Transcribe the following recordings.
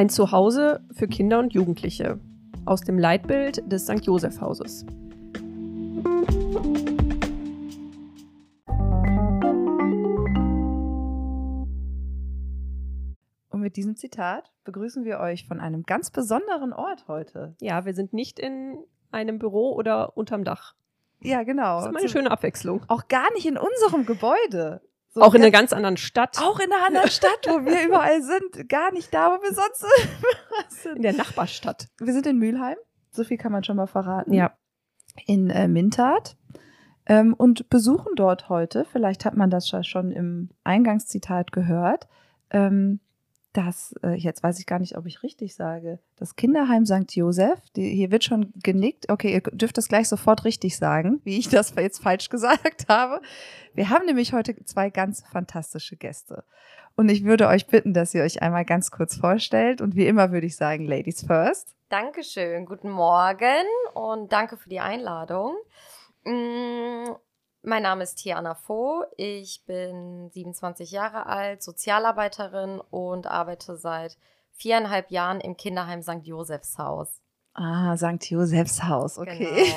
Ein Zuhause für Kinder und Jugendliche aus dem Leitbild des St. Joseph Hauses. Und mit diesem Zitat begrüßen wir euch von einem ganz besonderen Ort heute. Ja, wir sind nicht in einem Büro oder unterm Dach. Ja, genau. Das ist mal eine schöne Abwechslung. Auch gar nicht in unserem Gebäude. So auch in einer ganz anderen Stadt. Auch in einer anderen Stadt, wo wir überall sind. Gar nicht da, wo wir sonst sind. In der Nachbarstadt. Wir sind in Mülheim. So viel kann man schon mal verraten. Ja. In äh, Mintat. Ähm, und besuchen dort heute, vielleicht hat man das schon im Eingangszitat gehört, ähm, das, äh, jetzt weiß ich gar nicht, ob ich richtig sage, das Kinderheim St. Joseph, die, hier wird schon genickt. Okay, ihr dürft das gleich sofort richtig sagen, wie ich das jetzt falsch gesagt habe. Wir haben nämlich heute zwei ganz fantastische Gäste. Und ich würde euch bitten, dass ihr euch einmal ganz kurz vorstellt. Und wie immer würde ich sagen, Ladies first. Dankeschön, guten Morgen und danke für die Einladung. Mein Name ist Tiana Voh. Ich bin 27 Jahre alt, Sozialarbeiterin und arbeite seit viereinhalb Jahren im Kinderheim St. Josefs Haus. Ah, St. Josefs Haus, okay.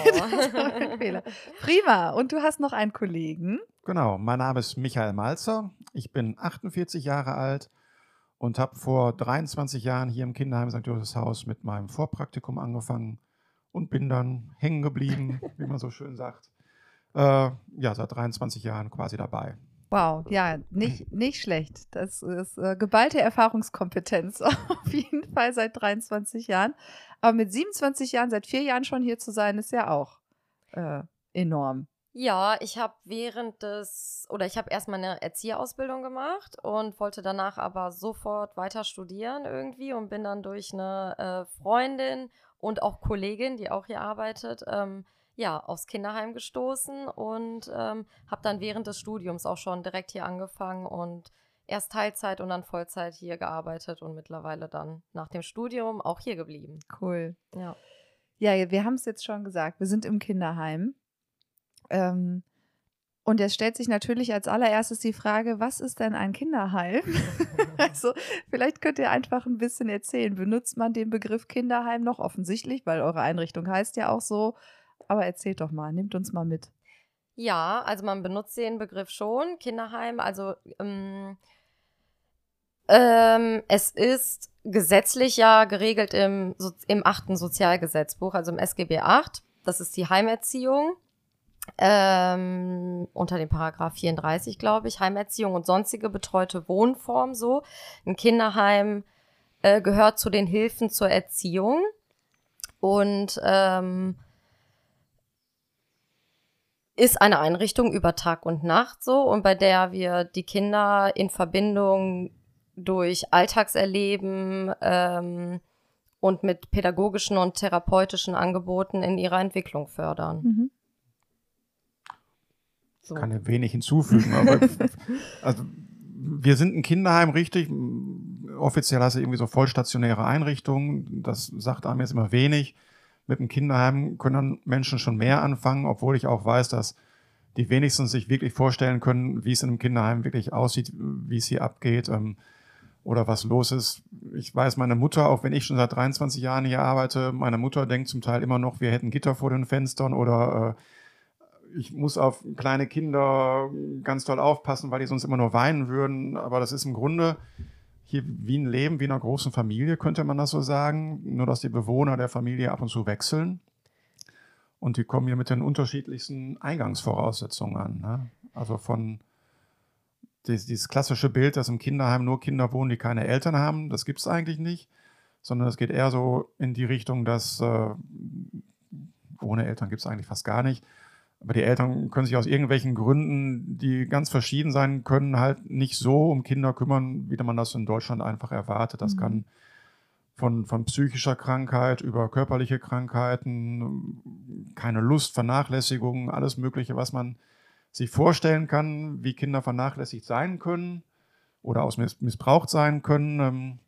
Genau. Prima. Und du hast noch einen Kollegen. Genau, mein Name ist Michael Malzer. Ich bin 48 Jahre alt und habe vor 23 Jahren hier im Kinderheim St. Josefs Haus mit meinem Vorpraktikum angefangen und bin dann hängen geblieben, wie man so schön sagt äh, ja, seit 23 Jahren quasi dabei. Wow, ja, nicht, nicht schlecht. Das ist äh, geballte Erfahrungskompetenz auf jeden Fall seit 23 Jahren. Aber mit 27 Jahren, seit vier Jahren schon hier zu sein, ist ja auch äh, enorm. Ja, ich habe während des, oder ich habe erstmal eine Erzieherausbildung gemacht und wollte danach aber sofort weiter studieren irgendwie und bin dann durch eine äh, Freundin und auch Kollegin, die auch hier arbeitet, ähm, ja, aufs Kinderheim gestoßen und ähm, habe dann während des Studiums auch schon direkt hier angefangen und erst Teilzeit und dann Vollzeit hier gearbeitet und mittlerweile dann nach dem Studium auch hier geblieben. Cool. Ja. Ja, wir haben es jetzt schon gesagt, wir sind im Kinderheim. Ähm, und jetzt stellt sich natürlich als allererstes die Frage, was ist denn ein Kinderheim? also vielleicht könnt ihr einfach ein bisschen erzählen. Benutzt man den Begriff Kinderheim noch offensichtlich, weil eure Einrichtung heißt ja auch so. Aber erzählt doch mal, nimmt uns mal mit. Ja, also man benutzt den Begriff schon, Kinderheim. Also ähm, ähm, es ist gesetzlich ja geregelt im, im achten Sozialgesetzbuch, also im SGB 8. Das ist die Heimerziehung. Ähm, unter dem Paragraph 34, glaube ich, Heimerziehung und sonstige betreute Wohnform so. Ein Kinderheim äh, gehört zu den Hilfen zur Erziehung. Und ähm, ist eine Einrichtung über Tag und Nacht so und bei der wir die Kinder in Verbindung durch Alltagserleben ähm, und mit pädagogischen und therapeutischen Angeboten in ihrer Entwicklung fördern. Mhm. So. Kann ja wenig hinzufügen, aber also wir sind ein Kinderheim, richtig. Offiziell heißt es irgendwie so vollstationäre Einrichtung. Das sagt einem jetzt immer wenig mit dem Kinderheim können Menschen schon mehr anfangen, obwohl ich auch weiß, dass die wenigsten sich wirklich vorstellen können, wie es in einem Kinderheim wirklich aussieht, wie es hier abgeht ähm, oder was los ist. Ich weiß, meine Mutter, auch wenn ich schon seit 23 Jahren hier arbeite, meine Mutter denkt zum Teil immer noch, wir hätten Gitter vor den Fenstern oder äh, ich muss auf kleine Kinder ganz toll aufpassen, weil die sonst immer nur weinen würden. Aber das ist im Grunde hier wie ein Leben, wie in einer großen Familie, könnte man das so sagen. Nur, dass die Bewohner der Familie ab und zu wechseln. Und die kommen hier mit den unterschiedlichsten Eingangsvoraussetzungen an. Ne? Also von dieses, dieses, klassische Bild, dass im Kinderheim nur Kinder wohnen, die keine Eltern haben, das gibt es eigentlich nicht. Sondern es geht eher so in die Richtung, dass äh, ohne Eltern gibt es eigentlich fast gar nicht aber die Eltern können sich aus irgendwelchen Gründen, die ganz verschieden sein können, halt nicht so um Kinder kümmern, wie man das in Deutschland einfach erwartet. Das mhm. kann von, von psychischer Krankheit über körperliche Krankheiten, keine Lust, Vernachlässigung, alles Mögliche, was man sich vorstellen kann, wie Kinder vernachlässigt sein können oder aus missbraucht sein können. Ähm,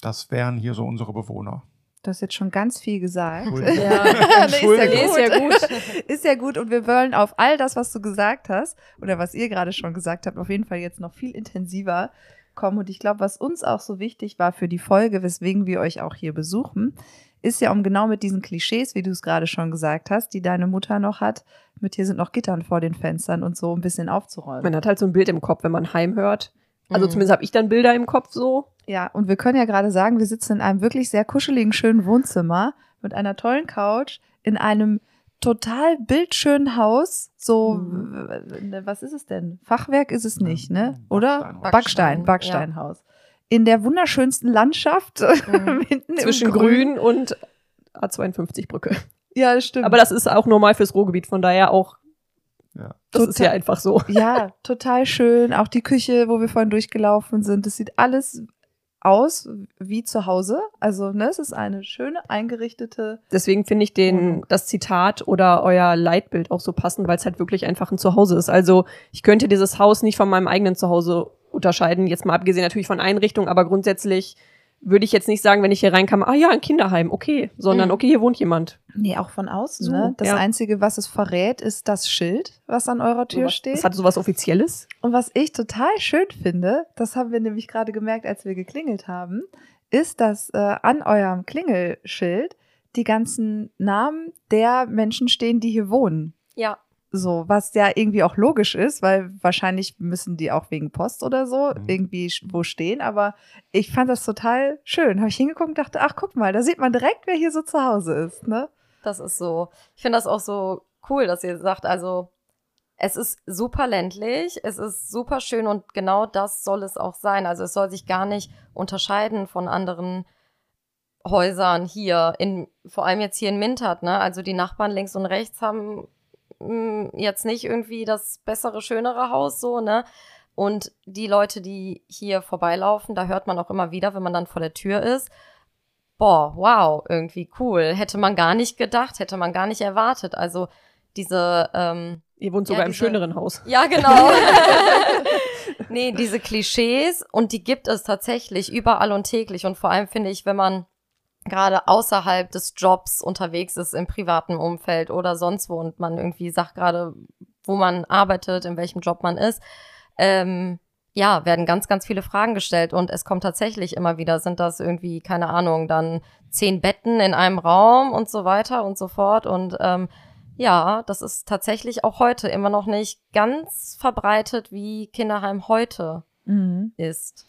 das wären hier so unsere Bewohner. Du hast jetzt schon ganz viel gesagt. Ja, ist, ja ist ja gut. ist ja gut. Und wir wollen auf all das, was du gesagt hast, oder was ihr gerade schon gesagt habt, auf jeden Fall jetzt noch viel intensiver kommen. Und ich glaube, was uns auch so wichtig war für die Folge, weswegen wir euch auch hier besuchen, ist ja, um genau mit diesen Klischees, wie du es gerade schon gesagt hast, die deine Mutter noch hat, mit hier sind noch Gittern vor den Fenstern und so ein bisschen aufzuräumen. Man hat halt so ein Bild im Kopf, wenn man Heim hört. Also Mhm. zumindest habe ich dann Bilder im Kopf so. Ja, und wir können ja gerade sagen, wir sitzen in einem wirklich sehr kuscheligen, schönen Wohnzimmer mit einer tollen Couch in einem total bildschönen Haus. So, Mhm. was ist es denn? Fachwerk ist es nicht, ne? Oder? Backstein, Backstein, Backsteinhaus. In der wunderschönsten Landschaft Mhm. Zwischen im Grün und A52-Brücke. Ja, das stimmt. Aber das ist auch normal fürs Ruhrgebiet, von daher auch, Ja. das ist Total. ja einfach so. Ja, total schön. Auch die Küche, wo wir vorhin durchgelaufen sind, das sieht alles aus wie zu Hause. Also, ne, es ist eine schöne eingerichtete. Deswegen finde ich den, das Zitat oder euer Leitbild auch so passend, weil es halt wirklich einfach ein Zuhause ist. Also ich könnte dieses Haus nicht von meinem eigenen Zuhause unterscheiden, jetzt mal abgesehen natürlich von Einrichtung, aber grundsätzlich würde ich jetzt nicht sagen, wenn ich hier reinkam, ah ja, ein Kinderheim, okay, sondern Mhm. okay, hier wohnt jemand. Nee, auch von außen, So, ne? Das ja. Einzige, was es verrät, ist das Schild, was an eurer Tür Sowas- steht. Das hat sowas Offizielles. Und was ich total schön finde, das haben wir nämlich gerade gemerkt, als wir geklingelt haben, ist, dass äh, an eurem Klingelschild die ganzen Namen der Menschen stehen, die hier wohnen. Ja, So, was ja irgendwie auch logisch ist, weil wahrscheinlich müssen die auch wegen Post oder so Mhm. irgendwie wo stehen. Aber ich fand das total schön. Habe ich hingeguckt und dachte, ach guck mal, da sieht man direkt, wer hier so zu Hause ist. Ne? das ist so. Ich finde das auch so cool, dass ihr sagt, also es ist super ländlich, es ist super schön und genau das soll es auch sein. Also es soll sich gar nicht unterscheiden von anderen Häusern hier, in, vor allem jetzt hier in Mintert, ne? Also die Nachbarn links und rechts haben mh, jetzt nicht irgendwie das bessere, schönere Haus so, ne? Und die Leute, die hier vorbeilaufen, da hört man auch immer wieder, wenn man dann vor der Tür ist, boah, wow, irgendwie cool. Hätte man gar nicht gedacht, hätte man gar nicht erwartet. Also diese, ähm, Ihr wohnt Ja, sogar im diese- schöneren Haus. ja, genau. nee, diese Klischees und die gibt es tatsächlich überall und täglich. Und vor allem finde ich, wenn man gerade außerhalb des Jobs unterwegs ist, im privaten Umfeld oder sonst wo und man irgendwie sagt gerade, wo man arbeitet, in welchem Job man ist, ähm, ja, werden ganz, ganz viele Fragen gestellt und es kommt tatsächlich immer wieder, sind das irgendwie, keine Ahnung, dann zehn Betten in einem Raum und so weiter und so fort und ähm, ja, das ist tatsächlich auch heute immer noch nicht ganz verbreitet, wie Kinderheim heute ist.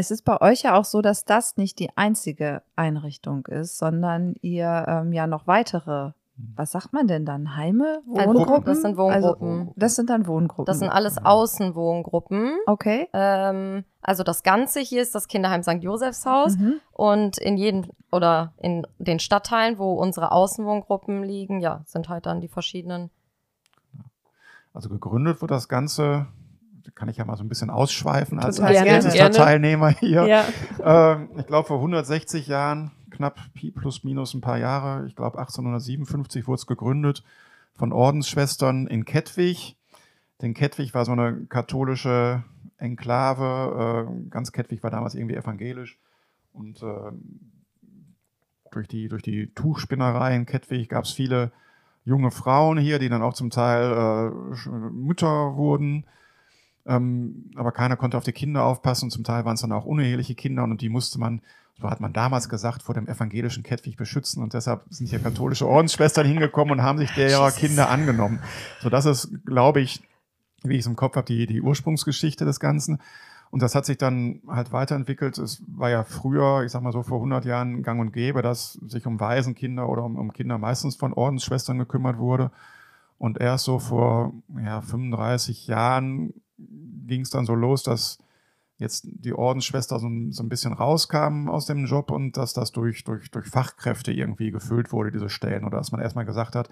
Es ist bei euch ja auch so, dass das nicht die einzige Einrichtung ist, sondern ihr ähm, ja noch weitere, was sagt man denn dann? Heime? Also, Wohngruppen? das sind Wohngruppen. Also, das sind dann Wohngruppen. Das sind alles Außenwohngruppen. okay. Ähm, also das Ganze hier ist das Kinderheim St. Josefshaus Mhm. und in jedem oder in den Stadtteilen, wo unsere Außenwohngruppen liegen, ja, sind halt dann die verschiedenen. Also gegründet wurde das Ganze, kann ich ja mal so ein bisschen ausschweifen als, Total als gerne. ältester Gerne. Teilnehmer hier. Ja. Ähm, ich glaube, vor 160 Jahren, knapp Pi plus minus ein paar Jahre, ich glaube 1857 wurde es gegründet von Ordensschwestern in Kettwig. Denn Kettwig war so eine katholische Enklave. Äh, ganz Kettwig war damals irgendwie evangelisch. Und äh, durch, die, durch die Tuchspinnerei in Kettwig gab es viele junge Frauen hier, die dann auch zum Teil äh, Mütter wurden. Ähm, aber keiner konnte auf die Kinder aufpassen. Zum Teil waren es dann auch uneheliche Kinder und die musste man, so hat man damals gesagt, vor dem evangelischen Kettwig beschützen. Und deshalb sind hier katholische Ordensschwestern hingekommen und haben sich derer Kinder angenommen. So das ist, glaube ich, wie ich es im Kopf habe, die, die Ursprungsgeschichte des Ganzen. Und das hat sich dann halt weiterentwickelt. Es war ja früher, ich sag mal so vor 100 Jahren gang und gäbe, dass sich um Waisenkinder oder um, um Kinder meistens von Ordensschwestern gekümmert wurde. Und erst so vor ja, 35 Jahren ging es dann so los, dass jetzt die Ordensschwester so, ein- so ein bisschen rauskamen aus dem Job und dass das durch, durch, durch Fachkräfte irgendwie gefüllt wurde, diese Stellen. Oder dass man erstmal gesagt hat,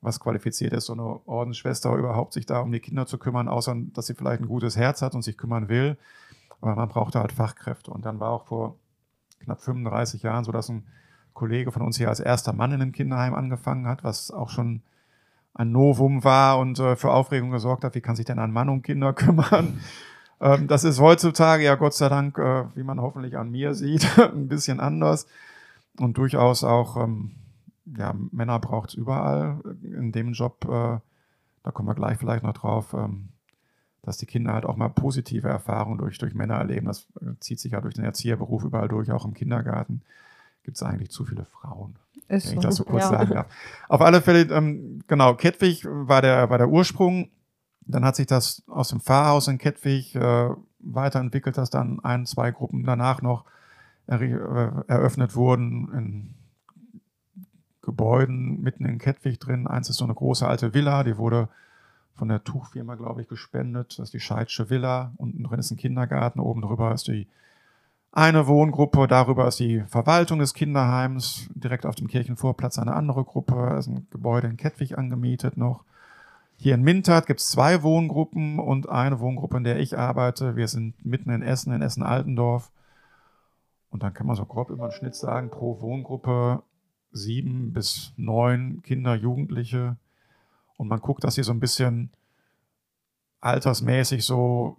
was qualifiziert ist, so eine Ordensschwester überhaupt sich da um die Kinder zu kümmern, außer dass sie vielleicht ein gutes Herz hat und sich kümmern will. Aber man brauchte halt Fachkräfte. Und dann war auch vor knapp 35 Jahren so, dass ein Kollege von uns hier als erster Mann in einem Kinderheim angefangen hat, was auch schon ein Novum war und äh, für Aufregung gesorgt hat. Wie kann sich denn ein Mann um Kinder kümmern? Ähm, das ist heutzutage ja Gott sei Dank, äh, wie man hoffentlich an mir sieht, ein bisschen anders und durchaus auch, ähm, ja, Männer braucht es überall in dem Job. Äh, da kommen wir gleich vielleicht noch drauf. Ähm, dass die Kinder halt auch mal positive Erfahrungen durch, durch Männer erleben. Das äh, zieht sich ja durch den Erzieherberuf überall durch, auch im Kindergarten. Gibt es eigentlich zu viele Frauen, Ist wenn ich das so kurz Ja. sagen darf. Auf alle Fälle, ähm, genau, Kettwig war der, war der Ursprung. Dann hat sich das aus dem Pfarrhaus in Kettwig äh, weiterentwickelt, dass dann ein, zwei Gruppen danach noch erri- äh, eröffnet wurden in Gebäuden mitten in Kettwig drin. Eins ist so eine große alte Villa, die wurde von der Tuchfirma, glaube ich, gespendet. Das ist die Scheidsche Villa. Unten drin ist ein Kindergarten, oben drüber ist die eine Wohngruppe, darüber ist die Verwaltung des Kinderheims, direkt auf dem Kirchenvorplatz eine andere Gruppe, ist ein Gebäude in Kettwig angemietet noch. Hier in Mintert gibt es zwei Wohngruppen und eine Wohngruppe, in der ich arbeite. Wir sind mitten in Essen, in Essen-Altendorf. Und dann kann man so grob über den Schnitt sagen, pro Wohngruppe sieben bis neun Kinder, Jugendliche. Und man guckt, dass sie so ein bisschen altersmäßig so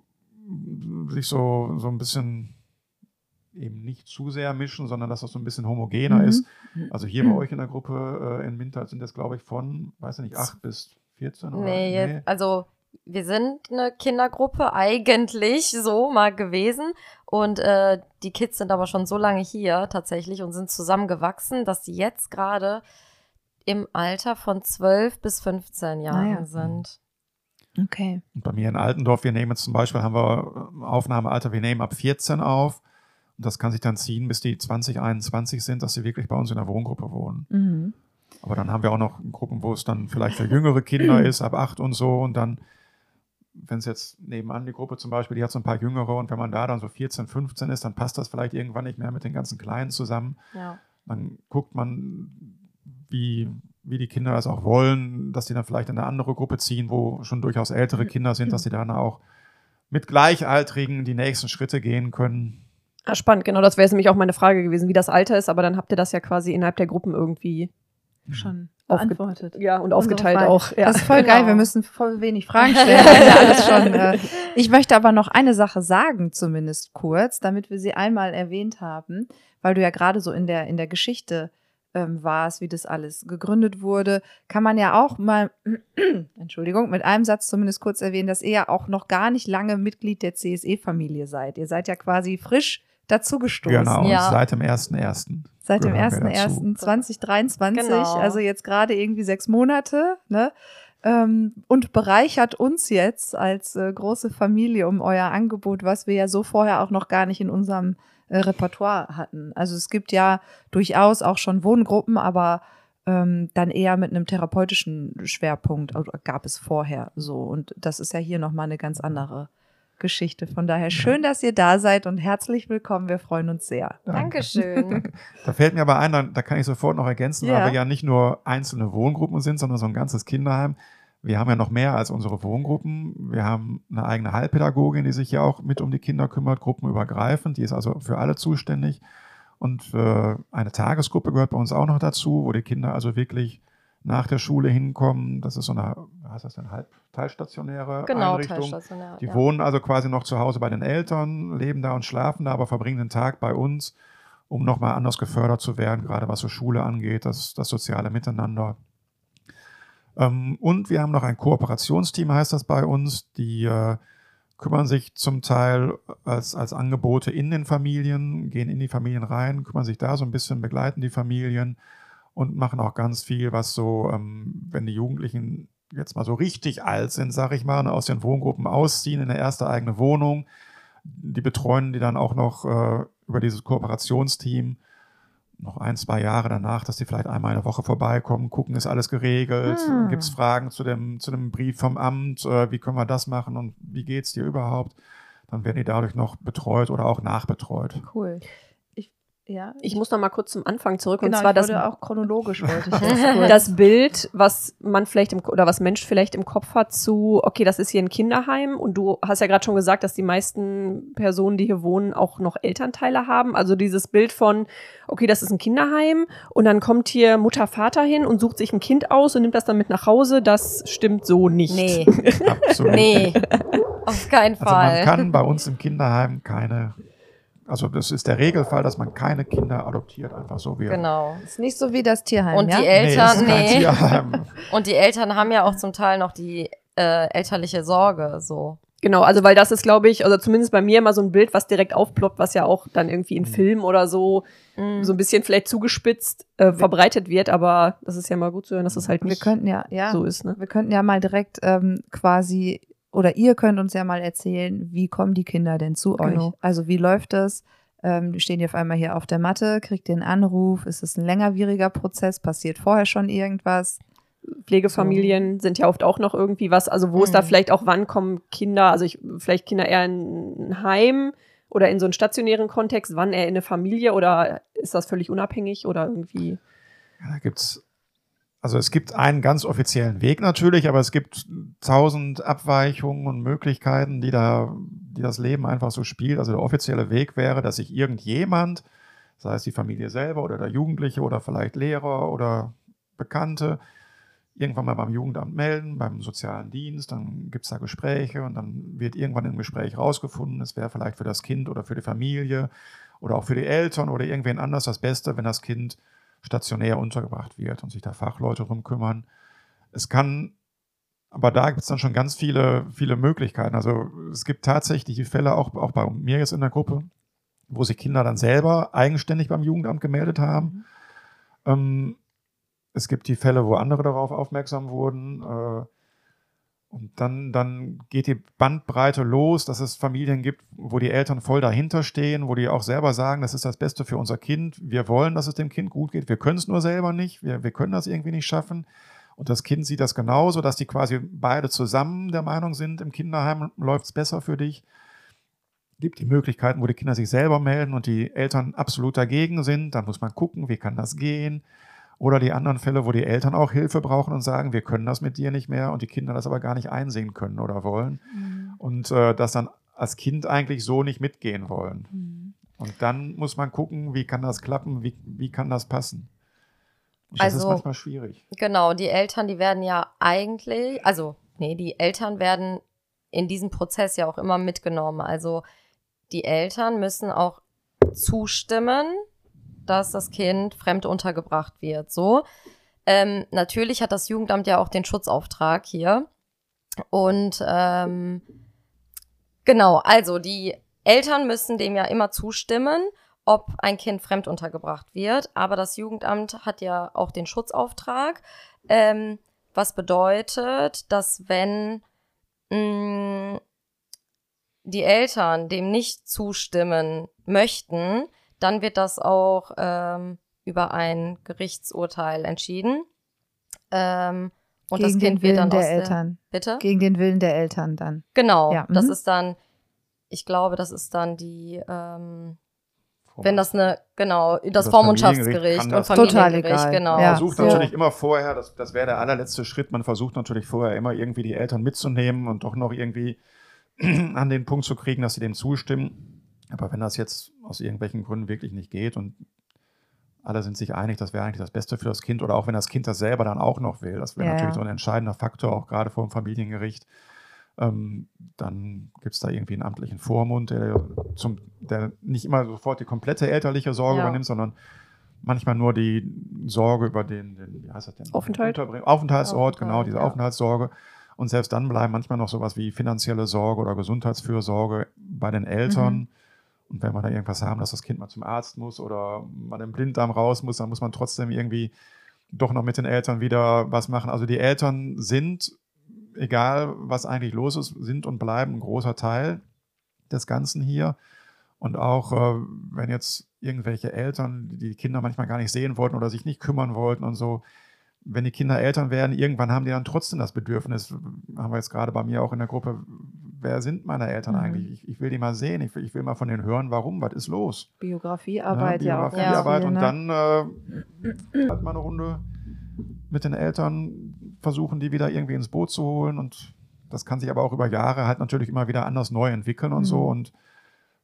sich so, so ein bisschen eben nicht zu sehr mischen, sondern dass das so ein bisschen homogener Mhm. ist. Also hier bei euch in der Gruppe äh, in Mintert sind das, glaube ich, von, weiß ich nicht, 8 bis 14 oder? Nee, jetzt, also wir sind eine Kindergruppe eigentlich so mal gewesen und äh, die Kids sind aber schon so lange hier tatsächlich und sind zusammengewachsen, dass sie jetzt gerade im Alter von 12 bis 15 Jahren Ah ja. sind. Okay. Und bei mir in Altendorf, wir nehmen jetzt zum Beispiel, haben wir äh, Aufnahmealter, wir nehmen ab 14 auf. Und das kann sich dann ziehen, bis die 20, 21 sind, dass sie wirklich bei uns in der Wohngruppe wohnen. Mhm. Aber dann haben wir auch noch Gruppen, wo es dann vielleicht für jüngere Kinder ist, ab 8 und so. Und dann, wenn es jetzt nebenan die Gruppe zum Beispiel, die hat so ein paar jüngere und wenn man da dann so 14, 15 ist, dann passt das vielleicht irgendwann nicht mehr mit den ganzen Kleinen zusammen. Ja. Dann guckt man, wie, wie die Kinder das auch wollen, dass die dann vielleicht in eine andere Gruppe ziehen, wo schon durchaus ältere Kinder sind, dass sie dann auch mit Gleichaltrigen die nächsten Schritte gehen können. Ah, spannend, genau, das wäre jetzt nämlich auch meine Frage gewesen, wie das Alter ist, aber dann habt ihr das ja quasi innerhalb der Gruppen irgendwie Schon beantwortet. ja und aufgeteilt auch. Ja. Das ist voll Genau. geil, wir müssen voll wenig Fragen stellen. alles schon, äh, ich möchte aber noch eine Sache sagen, zumindest kurz, damit wir sie einmal erwähnt haben, weil du ja gerade so in der, in der Geschichte ähm, warst, wie das alles gegründet wurde, kann man ja auch mal, Entschuldigung, mit einem Satz zumindest kurz erwähnen, dass ihr ja auch noch gar nicht lange Mitglied der CSE-Familie seid. Ihr seid ja quasi frisch dazugestoßen. Genau, Ja. seit dem 1.1. Seit dem gehören wir dazu. 1.1.2023, Genau. also jetzt gerade irgendwie sechs Monate, ne? Ähm, und bereichert uns jetzt als äh, große Familie um euer Angebot, was wir ja so vorher auch noch gar nicht in unserem äh, Repertoire hatten. Also es gibt ja durchaus auch schon Wohngruppen, aber ähm, dann eher mit einem therapeutischen Schwerpunkt oder gab es vorher so. Und das ist ja hier nochmal eine ganz andere Geschichte. Von daher schön, dass ihr da seid und herzlich willkommen. Wir freuen uns sehr. Dankeschön. Da fällt mir aber ein, da, kann ich sofort noch ergänzen, Ja. weil wir ja nicht nur einzelne Wohngruppen sind, sondern so ein ganzes Kinderheim. Wir haben ja noch mehr als unsere Wohngruppen. Wir haben eine eigene Heilpädagogin, die sich ja auch mit um die Kinder kümmert, gruppenübergreifend. Die ist also für alle zuständig. Und äh, eine Tagesgruppe gehört bei uns auch noch dazu, wo die Kinder also wirklich nach der Schule hinkommen. Das ist so eine, was heißt das denn, halbteilstationäre genau, Einrichtung. teilstationär. Die ja. wohnen also quasi noch zu Hause bei den Eltern, leben da und schlafen da, aber verbringen den Tag bei uns, um nochmal anders gefördert zu werden, gerade was so Schule angeht, das, das soziale Miteinander. Ähm, und wir haben noch ein Kooperationsteam, heißt das bei uns, die äh, kümmern sich zum Teil als, als Angebote in den Familien, gehen in die Familien rein, kümmern sich da so ein bisschen, begleiten die Familien und machen auch ganz viel, was so, ähm, wenn die Jugendlichen jetzt mal so richtig alt sind, sag ich mal, und aus den Wohngruppen ausziehen in eine erste eigene Wohnung. Die betreuen die dann auch noch äh, über dieses Kooperationsteam noch ein, zwei Jahre danach, dass die vielleicht einmal eine Woche vorbeikommen, gucken, ist alles geregelt, Hm. gibt es Fragen zu dem, zu dem Brief vom Amt, äh, wie können wir das machen und wie geht's dir überhaupt? Dann werden die dadurch noch betreut oder auch nachbetreut. Cool. Ich, ja, Ich muss noch mal kurz zum Anfang zurück genau, und zwar ich das auch chronologisch wollte ich das Bild, was man vielleicht im, oder was Mensch vielleicht im Kopf hat zu, okay, das ist hier ein Kinderheim und du hast ja gerade schon gesagt, dass die meisten Personen, die hier wohnen, auch noch Elternteile haben. Also dieses Bild von, okay, das ist ein Kinderheim und dann kommt hier Mutter, Vater hin und sucht sich ein Kind aus und nimmt das dann mit nach Hause, das stimmt so nicht. Nee, Absolut. nee, auf keinen Also man Fall. kann bei uns im Kinderheim keine, also das ist der Regelfall, dass man keine Kinder adoptiert, einfach so wie. genau. ist nicht so wie das Tierheim, Und ja? die Nee, das Eltern, ist kein nee. Tierheim. Und die Eltern haben ja auch zum Teil noch die äh, elterliche Sorge, so. Genau, also weil das ist, glaube ich, also zumindest bei mir immer so ein Bild, was direkt aufploppt, was ja auch dann irgendwie in Mhm. Filmen oder so Mhm. so ein bisschen vielleicht zugespitzt äh, verbreitet wird, aber das ist ja mal gut zu hören, dass das halt Wir nicht könnten ja, ja, so ist, ne? wir könnten ja mal direkt ähm, quasi, oder ihr könnt uns ja mal erzählen, wie kommen die Kinder denn zu Genau. euch? Also wie läuft das? Ähm, stehen die auf einmal hier auf der Matte, kriegt ihr einen Anruf? Ist es ein längerwieriger Prozess? Passiert vorher schon irgendwas? Pflegefamilien sind ja oft auch noch irgendwie was, also wo ist da Mhm. vielleicht auch, wann kommen Kinder, also ich, vielleicht Kinder eher in ein Heim oder in so einen stationären Kontext, wann eher in eine Familie oder ist das völlig unabhängig oder irgendwie? Ja, da gibt's, also es gibt einen ganz offiziellen Weg natürlich, aber es gibt tausend Abweichungen und Möglichkeiten, die da, die das Leben einfach so spielt. Also der offizielle Weg wäre, dass sich irgendjemand, sei es die Familie selber oder der Jugendliche oder vielleicht Lehrer oder Bekannte, irgendwann mal beim Jugendamt melden, beim sozialen Dienst, dann gibt's da Gespräche und dann wird irgendwann im Gespräch rausgefunden, es wäre vielleicht für das Kind oder für die Familie oder auch für die Eltern oder irgendwen anders das Beste, wenn das Kind stationär untergebracht wird und sich da Fachleute drum kümmern. Es kann, aber da gibt es dann schon ganz viele, viele Möglichkeiten. Also es gibt tatsächlich die Fälle, auch, auch bei mir jetzt in der Gruppe, wo sich Kinder dann selber eigenständig beim Jugendamt gemeldet haben. Ähm, es gibt die Fälle, wo andere darauf aufmerksam wurden. Äh, und dann, dann geht die Bandbreite los, dass es Familien gibt, wo die Eltern voll dahinter stehen, wo die auch selber sagen, das ist das Beste für unser Kind. Wir wollen, dass es dem Kind gut geht. Wir können es nur selber nicht. Wir, wir können das irgendwie nicht schaffen. Und das Kind sieht das genauso, dass die quasi beide zusammen der Meinung sind, im Kinderheim läuft es besser für dich. Gibt die Möglichkeiten, wo die Kinder sich selber melden und die Eltern absolut dagegen sind. Dann muss man gucken, wie kann das gehen. Oder die anderen Fälle, wo die Eltern auch Hilfe brauchen und sagen, wir können das mit dir nicht mehr und die Kinder das aber gar nicht einsehen können oder wollen. Und äh, das dann als Kind eigentlich so nicht mitgehen wollen. Und dann muss man gucken, wie kann das klappen, wie, wie kann das passen. Und das ist Also- manchmal schwierig. Genau, die Eltern, die werden ja eigentlich, also, nee, die Eltern werden in diesem Prozess ja auch immer mitgenommen. Also, die Eltern müssen auch zustimmen, dass das Kind fremd untergebracht wird. So. Ähm, natürlich hat das Jugendamt ja auch den Schutzauftrag hier. Und ähm, genau, also die Eltern müssen dem ja immer zustimmen, ob ein Kind fremd untergebracht wird. Aber das Jugendamt hat ja auch den Schutzauftrag, ähm, was bedeutet, dass wenn mh, die Eltern dem nicht zustimmen möchten, dann wird das auch ähm, über ein Gerichtsurteil entschieden. Ähm, und Gegen das den Kind wird Willen dann der aus Eltern. Der, bitte? Gegen den Willen der Eltern dann. Genau, Ja, das mhm. ist dann, ich glaube, das ist dann die, ähm, wenn das eine, genau, das, Das Vormundschaftsgericht und das- Total Familiengericht, egal. genau. Ja. Man versucht so. natürlich immer vorher, das, das wäre der allerletzte Schritt, man versucht natürlich vorher immer irgendwie die Eltern mitzunehmen und doch noch irgendwie an den Punkt zu kriegen, dass sie dem zustimmen. Aber wenn das jetzt aus irgendwelchen Gründen wirklich nicht geht und alle sind sich einig, das wäre eigentlich das Beste für das Kind oder auch wenn das Kind das selber dann auch noch will, das wäre Ja, natürlich so ein entscheidender Faktor, auch gerade vor dem Familiengericht. Ähm, dann gibt es da irgendwie einen amtlichen Vormund, der, zum, der nicht immer sofort die komplette elterliche Sorge Ja. übernimmt, sondern manchmal nur die Sorge über den, den wie heißt das denn? Aufenthalt? Aufenthaltsort, genau, Aufenthalt, diese ja. Aufenthaltssorge. Und selbst dann bleiben manchmal noch sowas wie finanzielle Sorge oder Gesundheitsfürsorge bei den Eltern. Mhm. Und wenn wir da irgendwas haben, dass das Kind mal zum Arzt muss oder mal den Blinddarm raus muss, dann muss man trotzdem irgendwie doch noch mit den Eltern wieder was machen. Also die Eltern sind, egal was eigentlich los ist, sind und bleiben ein großer Teil des Ganzen hier. Und auch äh, wenn jetzt irgendwelche Eltern die Kinder manchmal gar nicht sehen wollten oder sich nicht kümmern wollten und so, wenn die Kinder Eltern werden, irgendwann haben die dann trotzdem das Bedürfnis, haben wir jetzt gerade bei mir auch in der Gruppe, wer sind meine Eltern Mhm. eigentlich? Ich, ich will die mal sehen, ich will, ich will mal von denen hören, warum, was ist los? Biografiearbeit ja, Biografiearbeit viel, und ne? dann äh, halt mal eine Runde mit den Eltern versuchen, die wieder irgendwie ins Boot zu holen und das kann sich aber auch über Jahre halt natürlich immer wieder anders neu entwickeln und so Mhm. und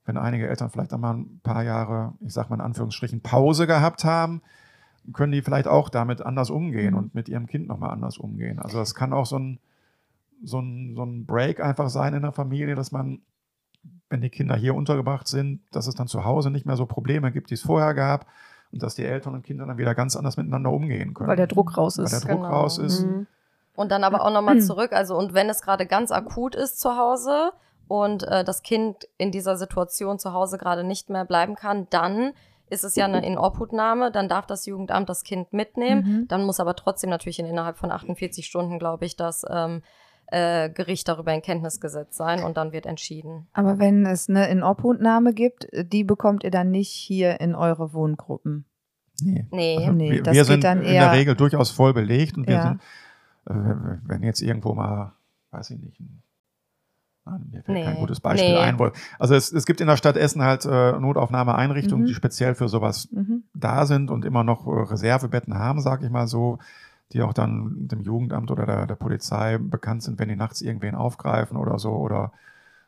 wenn einige Eltern vielleicht einmal ein paar Jahre, ich sag mal in Anführungsstrichen, Pause gehabt haben, können die vielleicht auch damit anders umgehen Mhm. und mit ihrem Kind nochmal anders umgehen. Also das kann auch so ein, so, ein, so ein Break einfach sein in der Familie, dass man, wenn die Kinder hier untergebracht sind, dass es dann zu Hause nicht mehr so Probleme gibt, die es vorher gab und dass die Eltern und Kinder dann wieder ganz anders miteinander umgehen können. Weil der Druck raus Weil ist. der Druck Genau. raus ist. Mhm. Und dann aber auch nochmal zurück, also und wenn es gerade ganz akut ist zu Hause und äh, das Kind in dieser Situation zu Hause gerade nicht mehr bleiben kann, dann ist es ja eine Inobhutnahme, dann darf das Jugendamt das Kind mitnehmen, Mhm. dann muss aber trotzdem natürlich in, innerhalb von 48 Stunden, glaube ich, das ähm, äh, Gericht darüber in Kenntnis gesetzt sein und dann wird entschieden. Aber wenn es eine Inobhutnahme gibt, die bekommt ihr dann nicht hier in eure Wohngruppen. Nee. Nee. Also Nee, wir, das wir geht sind dann in eher- der Regel durchaus voll belegt und wir Ja. sind, äh, wenn jetzt irgendwo mal, weiß ich nicht, mir fällt kein Nee. gutes Beispiel Nee. ein. Also es, es gibt in der Stadt Essen halt äh, Notaufnahmeeinrichtungen, Mhm. die speziell für sowas Mhm. da sind und immer noch äh, Reservebetten haben, sage ich mal so, die auch dann dem Jugendamt oder der, der Polizei bekannt sind, wenn die nachts irgendwen aufgreifen oder so oder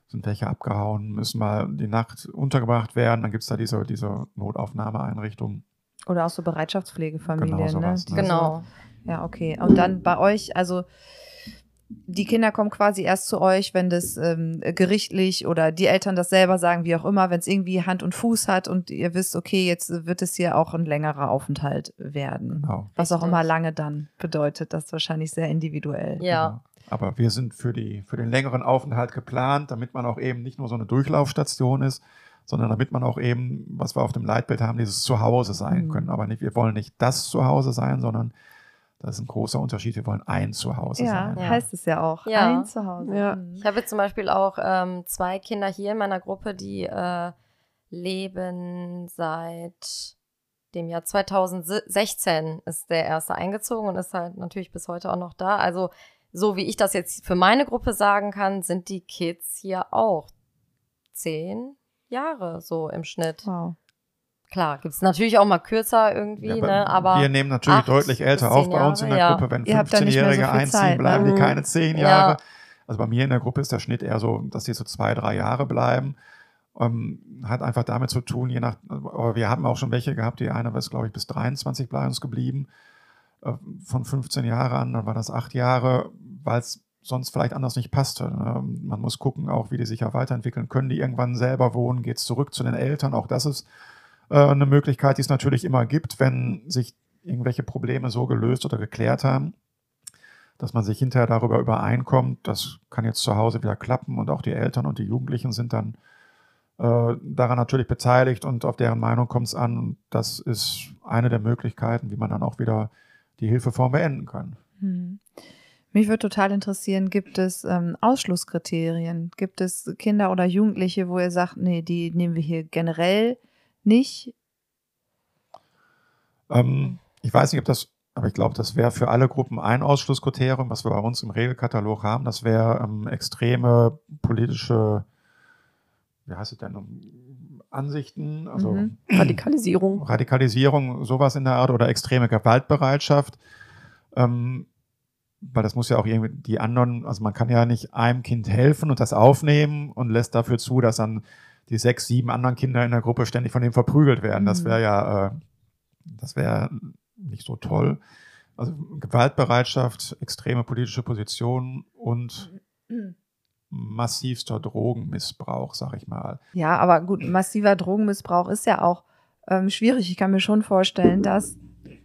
sind welche abgehauen, müssen mal die Nacht untergebracht werden, dann gibt es da diese, diese Notaufnahmeeinrichtung. Oder auch so Bereitschaftspflegefamilien, Genau sowas, ne? ne? Genau. Ja, okay. Und dann bei euch, also die Kinder kommen quasi erst zu euch, wenn das ähm, gerichtlich oder die Eltern das selber sagen, wie auch immer, wenn es irgendwie Hand und Fuß hat und ihr wisst, okay, jetzt wird es hier auch ein längerer Aufenthalt werden. Genau. Was auch immer lange dann bedeutet, das ist wahrscheinlich sehr individuell. Ja. Genau. Aber wir sind für, die, für den längeren Aufenthalt geplant, damit man auch eben nicht nur so eine Durchlaufstation ist, sondern damit man auch eben, was wir auf dem Leitbild haben, dieses Zuhause sein Mhm. können. Aber nicht, wir wollen nicht das Zuhause sein, sondern das ist ein großer Unterschied. Wir wollen ein Zuhause Ja, sein. Ja. heißt es ja auch. Ja. Ein Zuhause. Ja. Mhm. Ich habe jetzt zum Beispiel auch ähm, zwei Kinder hier in meiner Gruppe, die äh, leben seit dem Jahr 2016 ist der erste eingezogen und ist halt natürlich bis heute auch noch da. Also so wie ich das jetzt für meine Gruppe sagen kann, sind die Kids hier auch zehn Jahre so im Schnitt. Wow. Klar, gibt es natürlich auch mal kürzer irgendwie, Ja, ne? Aber wir nehmen natürlich acht deutlich älter auf bei uns in der Jahre, ja. Gruppe. Wenn Ihr habt da nicht mehr so 15-Jährige viel einziehen, Zeit, ne? bleiben die Mhm. keine zehn Ja. Jahre. Also bei mir in der Gruppe ist der Schnitt eher so, dass die so zwei, drei Jahre bleiben. Ähm, hat einfach damit zu tun, je nach, aber wir haben auch schon welche gehabt, die eine ist, glaube ich, bis 23 bei uns geblieben. Äh, von 15 Jahre an, dann war das acht Jahre, weil es sonst vielleicht anders nicht passte. ne? Man muss gucken auch, wie die sich ja weiterentwickeln. Können die irgendwann selber wohnen? Geht es zurück zu den Eltern? Auch das ist eine Möglichkeit, die es natürlich immer gibt, wenn sich irgendwelche Probleme so gelöst oder geklärt haben, dass man sich hinterher darüber übereinkommt, das kann jetzt zu Hause wieder klappen und auch die Eltern und die Jugendlichen sind dann äh, daran natürlich beteiligt und auf deren Meinung kommt es an. Das ist eine der Möglichkeiten, wie man dann auch wieder die Hilfeform beenden kann. Hm. Mich würde total interessieren, gibt es ähm, Ausschlusskriterien? Gibt es Kinder oder Jugendliche, wo ihr sagt, nee, die nehmen wir hier generell nicht? Ähm, ich weiß nicht, ob das, aber ich glaube, das wäre für alle Gruppen ein Ausschlusskriterium, was wir bei uns im Regelkatalog haben. Das wäre ähm, extreme politische, wie heißt es denn, Ansichten, also Mhm. Radikalisierung. Radikalisierung, sowas in der Art oder extreme Gewaltbereitschaft. Ähm, weil das muss ja auch irgendwie die anderen, also man kann ja nicht einem Kind helfen und das aufnehmen und lässt dafür zu, dass dann die sechs, sieben anderen Kinder in der Gruppe ständig von dem verprügelt werden. Das Mhm. wäre ja, äh, das wäre nicht so toll. Also Gewaltbereitschaft, extreme politische Positionen und massivster Drogenmissbrauch, sag ich mal. Ja, aber gut, massiver Drogenmissbrauch ist ja auch ähm, schwierig. Ich kann mir schon vorstellen, dass,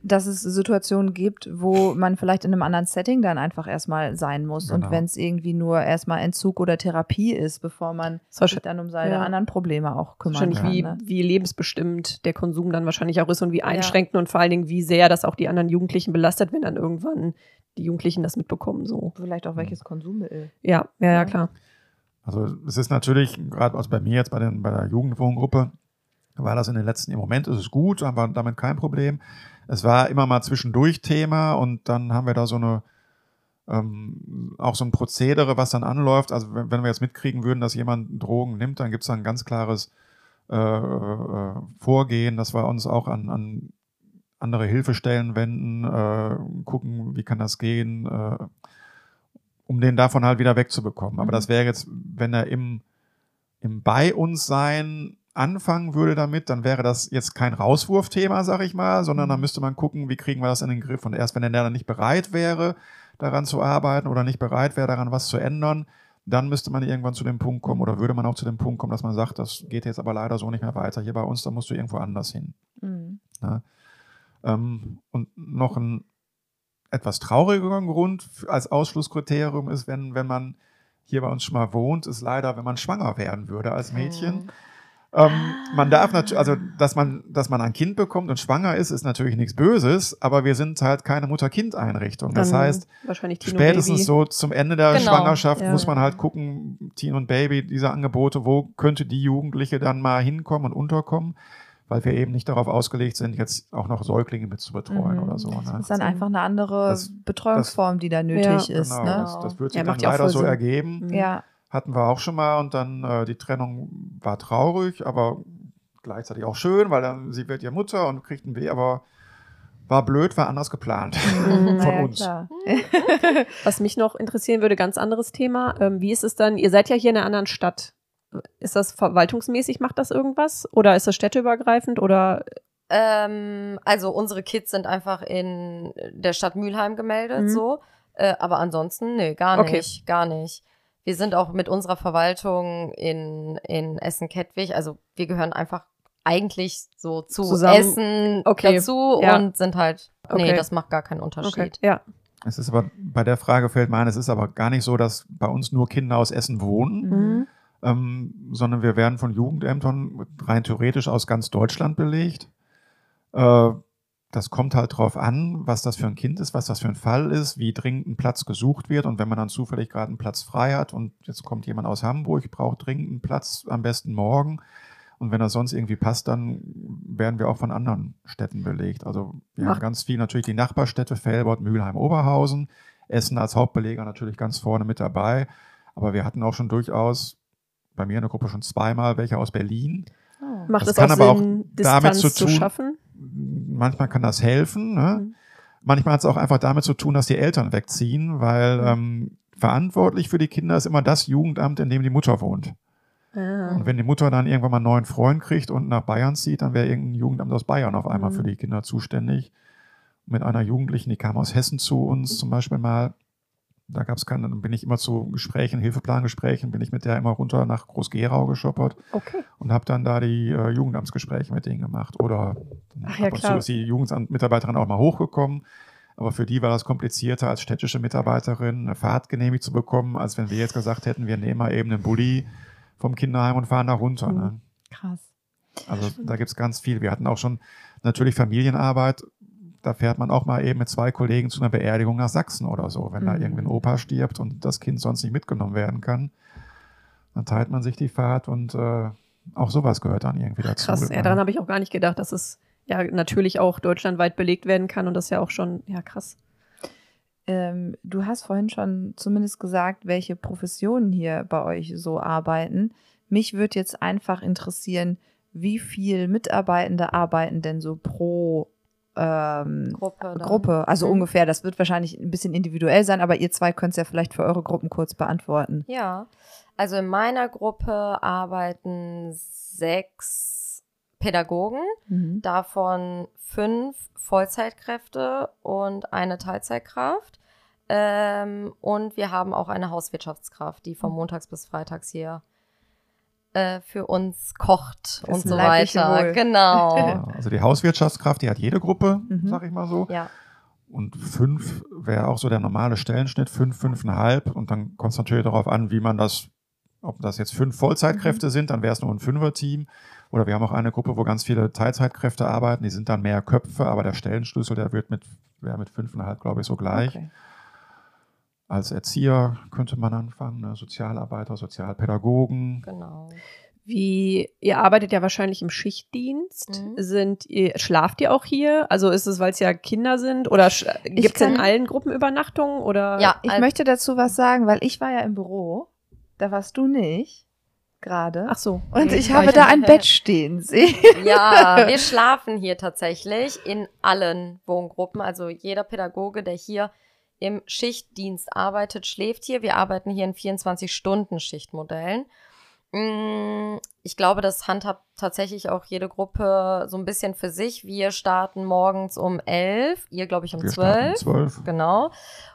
dass es Situationen gibt, wo man vielleicht in einem anderen Setting dann einfach erstmal sein muss. Und Genau. wenn es irgendwie nur erstmal Entzug oder Therapie ist, bevor man sich dann um seine ja. anderen Probleme auch kümmern wahrscheinlich kann. wie, ne? wie lebensbestimmt der Konsum dann wahrscheinlich auch ist und wie einschränkend und vor allen Dingen, wie sehr das auch die anderen Jugendlichen belastet, wenn dann irgendwann die Jugendlichen das mitbekommen. So. Vielleicht auch welches Konsummittel. Ja, ja, ja, klar. Also es ist natürlich, gerade also bei mir jetzt bei, den, bei der Jugendwohngruppe, war das in den letzten, im Moment ist es gut, aber damit kein Problem. Es war immer mal zwischendurch Thema und dann haben wir da so eine, ähm, auch so ein Prozedere, was dann anläuft. Also wenn, wenn wir jetzt mitkriegen würden, dass jemand Drogen nimmt, dann gibt es ein ganz klares äh, äh, Vorgehen, dass wir uns auch an, an andere Hilfestellen wenden, äh, gucken, wie kann das gehen, äh, um den davon halt wieder wegzubekommen. Aber Mhm. das wäre jetzt, wenn er im, im bei uns sein anfangen würde damit, dann wäre das jetzt kein Rauswurfthema, sag ich mal, sondern dann müsste man gucken, wie kriegen wir das in den Griff. Und erst wenn der dann nicht bereit wäre, daran zu arbeiten oder nicht bereit wäre, daran was zu ändern, dann müsste man irgendwann zu dem Punkt kommen oder würde man auch zu dem Punkt kommen, dass man sagt, das geht jetzt aber leider so nicht mehr weiter hier bei uns, da musst du irgendwo anders hin. Mhm. Ähm, und noch ein etwas traurigerer Grund als Ausschlusskriterium ist, wenn, wenn man hier bei uns schon mal wohnt, ist leider, wenn man schwanger werden würde als Mädchen. Mhm. Ähm, man darf natürlich, also dass man, dass man ein Kind bekommt und schwanger ist, ist natürlich nichts Böses, aber wir sind halt keine Mutter-Kind-Einrichtung. Das Dann heißt, spätestens Baby. so zum Ende der Genau. Schwangerschaft Ja. muss man halt gucken, Teen und Baby, diese Angebote, wo könnte die Jugendliche dann mal hinkommen und unterkommen, weil wir eben nicht darauf ausgelegt sind, jetzt auch noch Säuglinge mit zu betreuen Mhm. oder so. Das Ne? ist dann einfach eine andere Das- Betreuungsform, die da nötig Ja. ist. Genau, Ne? das, das wird sich Ja, dann leider so ergeben. Mhm. Ja, Hatten wir auch schon mal und dann äh, die Trennung war traurig, aber gleichzeitig auch schön, weil dann sie wird ihr Mutter und kriegt ein Weh, aber war blöd, war anders geplant. Mhm. Von ja, uns. klar. Was mich noch interessieren würde, ganz anderes Thema. Ähm, wie ist es dann, ihr seid ja hier in einer anderen Stadt. Ist das verwaltungsmäßig, macht das irgendwas? Oder ist das städteübergreifend? Oder Ähm, also unsere Kids sind einfach in der Stadt Mülheim gemeldet, Mhm. so. Äh, aber ansonsten, nee, gar Okay. nicht, gar nicht. Wir sind auch mit unserer Verwaltung in, in Essen-Kettwig, also wir gehören einfach eigentlich so zu Zusammen. Essen Okay, dazu ja. und sind halt, nee, Okay. das macht gar keinen Unterschied. okay, ja. Es ist aber, bei der Frage fällt mir ein, es ist aber gar nicht so, dass bei uns nur Kinder aus Essen wohnen, Mhm. ähm, sondern wir werden von Jugendämtern rein theoretisch aus ganz Deutschland belegt. Äh, das kommt halt drauf an, was das für ein Kind ist, was das für ein Fall ist, wie dringend ein Platz gesucht wird. Und wenn man dann zufällig gerade einen Platz frei hat und jetzt kommt jemand aus Hamburg, braucht dringend einen Platz, am besten morgen. Und wenn das sonst irgendwie passt, dann werden wir auch von anderen Städten belegt. Also wir Ach. haben ganz viel natürlich die Nachbarstädte, Felbert, Mülheim, Oberhausen. Essen als Hauptbeleger natürlich ganz vorne mit dabei. Aber wir hatten auch schon durchaus bei mir in der Gruppe schon zweimal welche aus Berlin. Oh. Macht Das es kann auch aber auch Sinn, damit Distanz zu zu, tun- schaffen? Manchmal kann das helfen. Ne? Mhm. Manchmal hat es auch einfach damit zu tun, dass die Eltern wegziehen, weil Mhm. ähm, verantwortlich für die Kinder ist immer das Jugendamt, in dem die Mutter wohnt. Ah. Und wenn die Mutter dann irgendwann mal einen neuen Freund kriegt und nach Bayern zieht, dann wäre irgendein Jugendamt aus Bayern auf einmal Mhm. für die Kinder zuständig. Mit einer Jugendlichen, die kam aus Hessen zu uns zum Beispiel mal. Da gab es keine, dann bin ich immer zu Gesprächen, Hilfeplangesprächen, bin ich mit der immer runter nach Groß-Gerau geschoppert Okay. und habe dann da die äh, Jugendamtsgespräche mit denen gemacht. Oder Ach ja, ab und zu klar. ist die Jugendamtmitarbeiterin auch mal hochgekommen. Aber für die war das komplizierter, als städtische Mitarbeiterin eine Fahrt genehmigt zu bekommen, als wenn wir jetzt gesagt hätten, wir nehmen mal eben einen Bulli vom Kinderheim und fahren da runter. Mhm. Ne? Krass. Also da gibt's ganz viel. Wir hatten auch schon natürlich Familienarbeit. Da fährt man auch mal eben mit zwei Kollegen zu einer Beerdigung nach Sachsen oder so, wenn da Mhm. irgendwie ein Opa stirbt und das Kind sonst nicht mitgenommen werden kann. Dann teilt man sich die Fahrt und äh, auch sowas gehört dann irgendwie dazu. Krass, ja, daran habe ich auch gar nicht gedacht, dass es ja natürlich auch deutschlandweit belegt werden kann und das ja auch schon, ja, krass. Ähm, du hast vorhin schon zumindest gesagt, welche Professionen hier bei euch so arbeiten. Mich würde jetzt einfach interessieren, wie viel Mitarbeitende arbeiten denn so pro ähm, Gruppe. Gruppe? Also Mhm. ungefähr, das wird wahrscheinlich ein bisschen individuell sein, aber ihr zwei könnt es ja vielleicht für eure Gruppen kurz beantworten. Ja, also in meiner Gruppe arbeiten sechs Pädagogen, Mhm. davon fünf Vollzeitkräfte und eine Teilzeitkraft. Ähm, und wir haben auch eine Hauswirtschaftskraft, die von montags bis freitags hier äh, für uns kocht Fürs und so weiter. Genau. Ja, also die Hauswirtschaftskraft, die hat jede Gruppe, Mhm. sag ich mal so. ja. Und fünf wäre auch so der normale Stellenschnitt, fünf, fünfeinhalb. Und dann kommt es natürlich darauf an, wie man das, ob das jetzt fünf Mhm. Vollzeitkräfte sind, dann wäre es nur ein Fünfer-Team. Oder wir haben auch eine Gruppe, wo ganz viele Teilzeitkräfte arbeiten, die sind dann mehr Köpfe, aber der Stellenschlüssel, der wird mit, wäre mit fünfeinhalb, glaube ich, so gleich. Okay. Als Erzieher könnte man anfangen, ne? Sozialarbeiter, Sozialpädagogen. Genau. Wie, ihr arbeitet ja wahrscheinlich im Schichtdienst. Mhm. Sind ihr, schlaft ihr auch hier? Also ist es, weil es ja Kinder sind? Oder gibt es in allen Gruppen Übernachtungen? Oder? Ja, Ich möchte dazu was sagen, weil ich war ja im Büro. Da warst du nicht gerade. Ach so. Und ich habe da ein Bett stehen sehen. Ja, wir schlafen hier tatsächlich in allen Wohngruppen. Also jeder Pädagoge, der hier im Schichtdienst arbeitet, schläft hier. Wir arbeiten hier in 24-Stunden-Schichtmodellen. Mm, Ich glaube, das handhabt tatsächlich auch jede Gruppe so ein bisschen für sich. Wir starten morgens um 11, ihr glaube ich um Wir starten um 12. 12. Genau.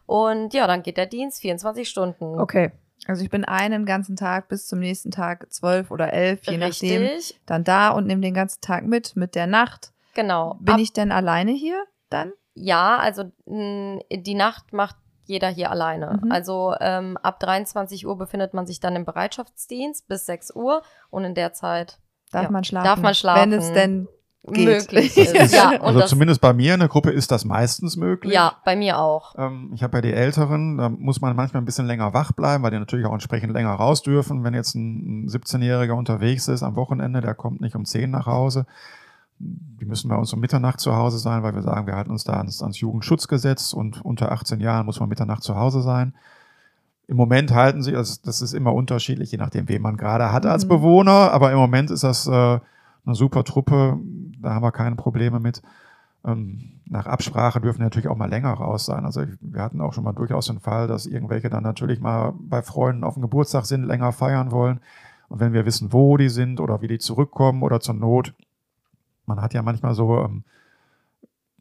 Und ja, dann geht der Dienst 24 Stunden. Okay. Also ich bin einen ganzen Tag bis zum nächsten Tag zwölf oder elf, je nachdem, Richtig. dann da und nehme den ganzen Tag mit, mit der Nacht. Genau. Bin Ab- ich denn alleine hier dann? Ja, also mh, die Nacht macht jeder hier alleine. Mhm. Also ähm, ab 23 Uhr befindet man sich dann im Bereitschaftsdienst bis 6 Uhr und in der Zeit Darf Ja. man schlafen? Darf man schlafen. Wenn es denn geht. möglich ist. ja, und Also das, zumindest bei mir in der Gruppe ist das meistens möglich. ja, bei mir auch. Ähm, ich habe ja die Älteren, da muss man manchmal ein bisschen länger wach bleiben, weil die natürlich auch entsprechend länger raus dürfen. Wenn jetzt ein ein 17-Jähriger unterwegs ist am Wochenende, der kommt nicht um 10 nach Hause. Die müssen bei uns um Mitternacht zu Hause sein, weil wir sagen, wir halten uns da ans, ans Jugendschutzgesetz und unter 18 Jahren muss man Mitternacht zu Hause sein. Im Moment halten sie, also das ist immer unterschiedlich, je nachdem, wen man gerade hat als Mhm. Bewohner, aber im Moment ist das äh, eine super Truppe, da haben wir keine Probleme mit. Ähm, nach Absprache dürfen natürlich auch mal länger raus sein. Also wir hatten auch schon mal durchaus den Fall, dass irgendwelche dann natürlich mal bei Freunden auf dem Geburtstag sind, länger feiern wollen. Und wenn wir wissen, wo die sind oder wie die zurückkommen oder zur Not, man hat ja manchmal so ähm,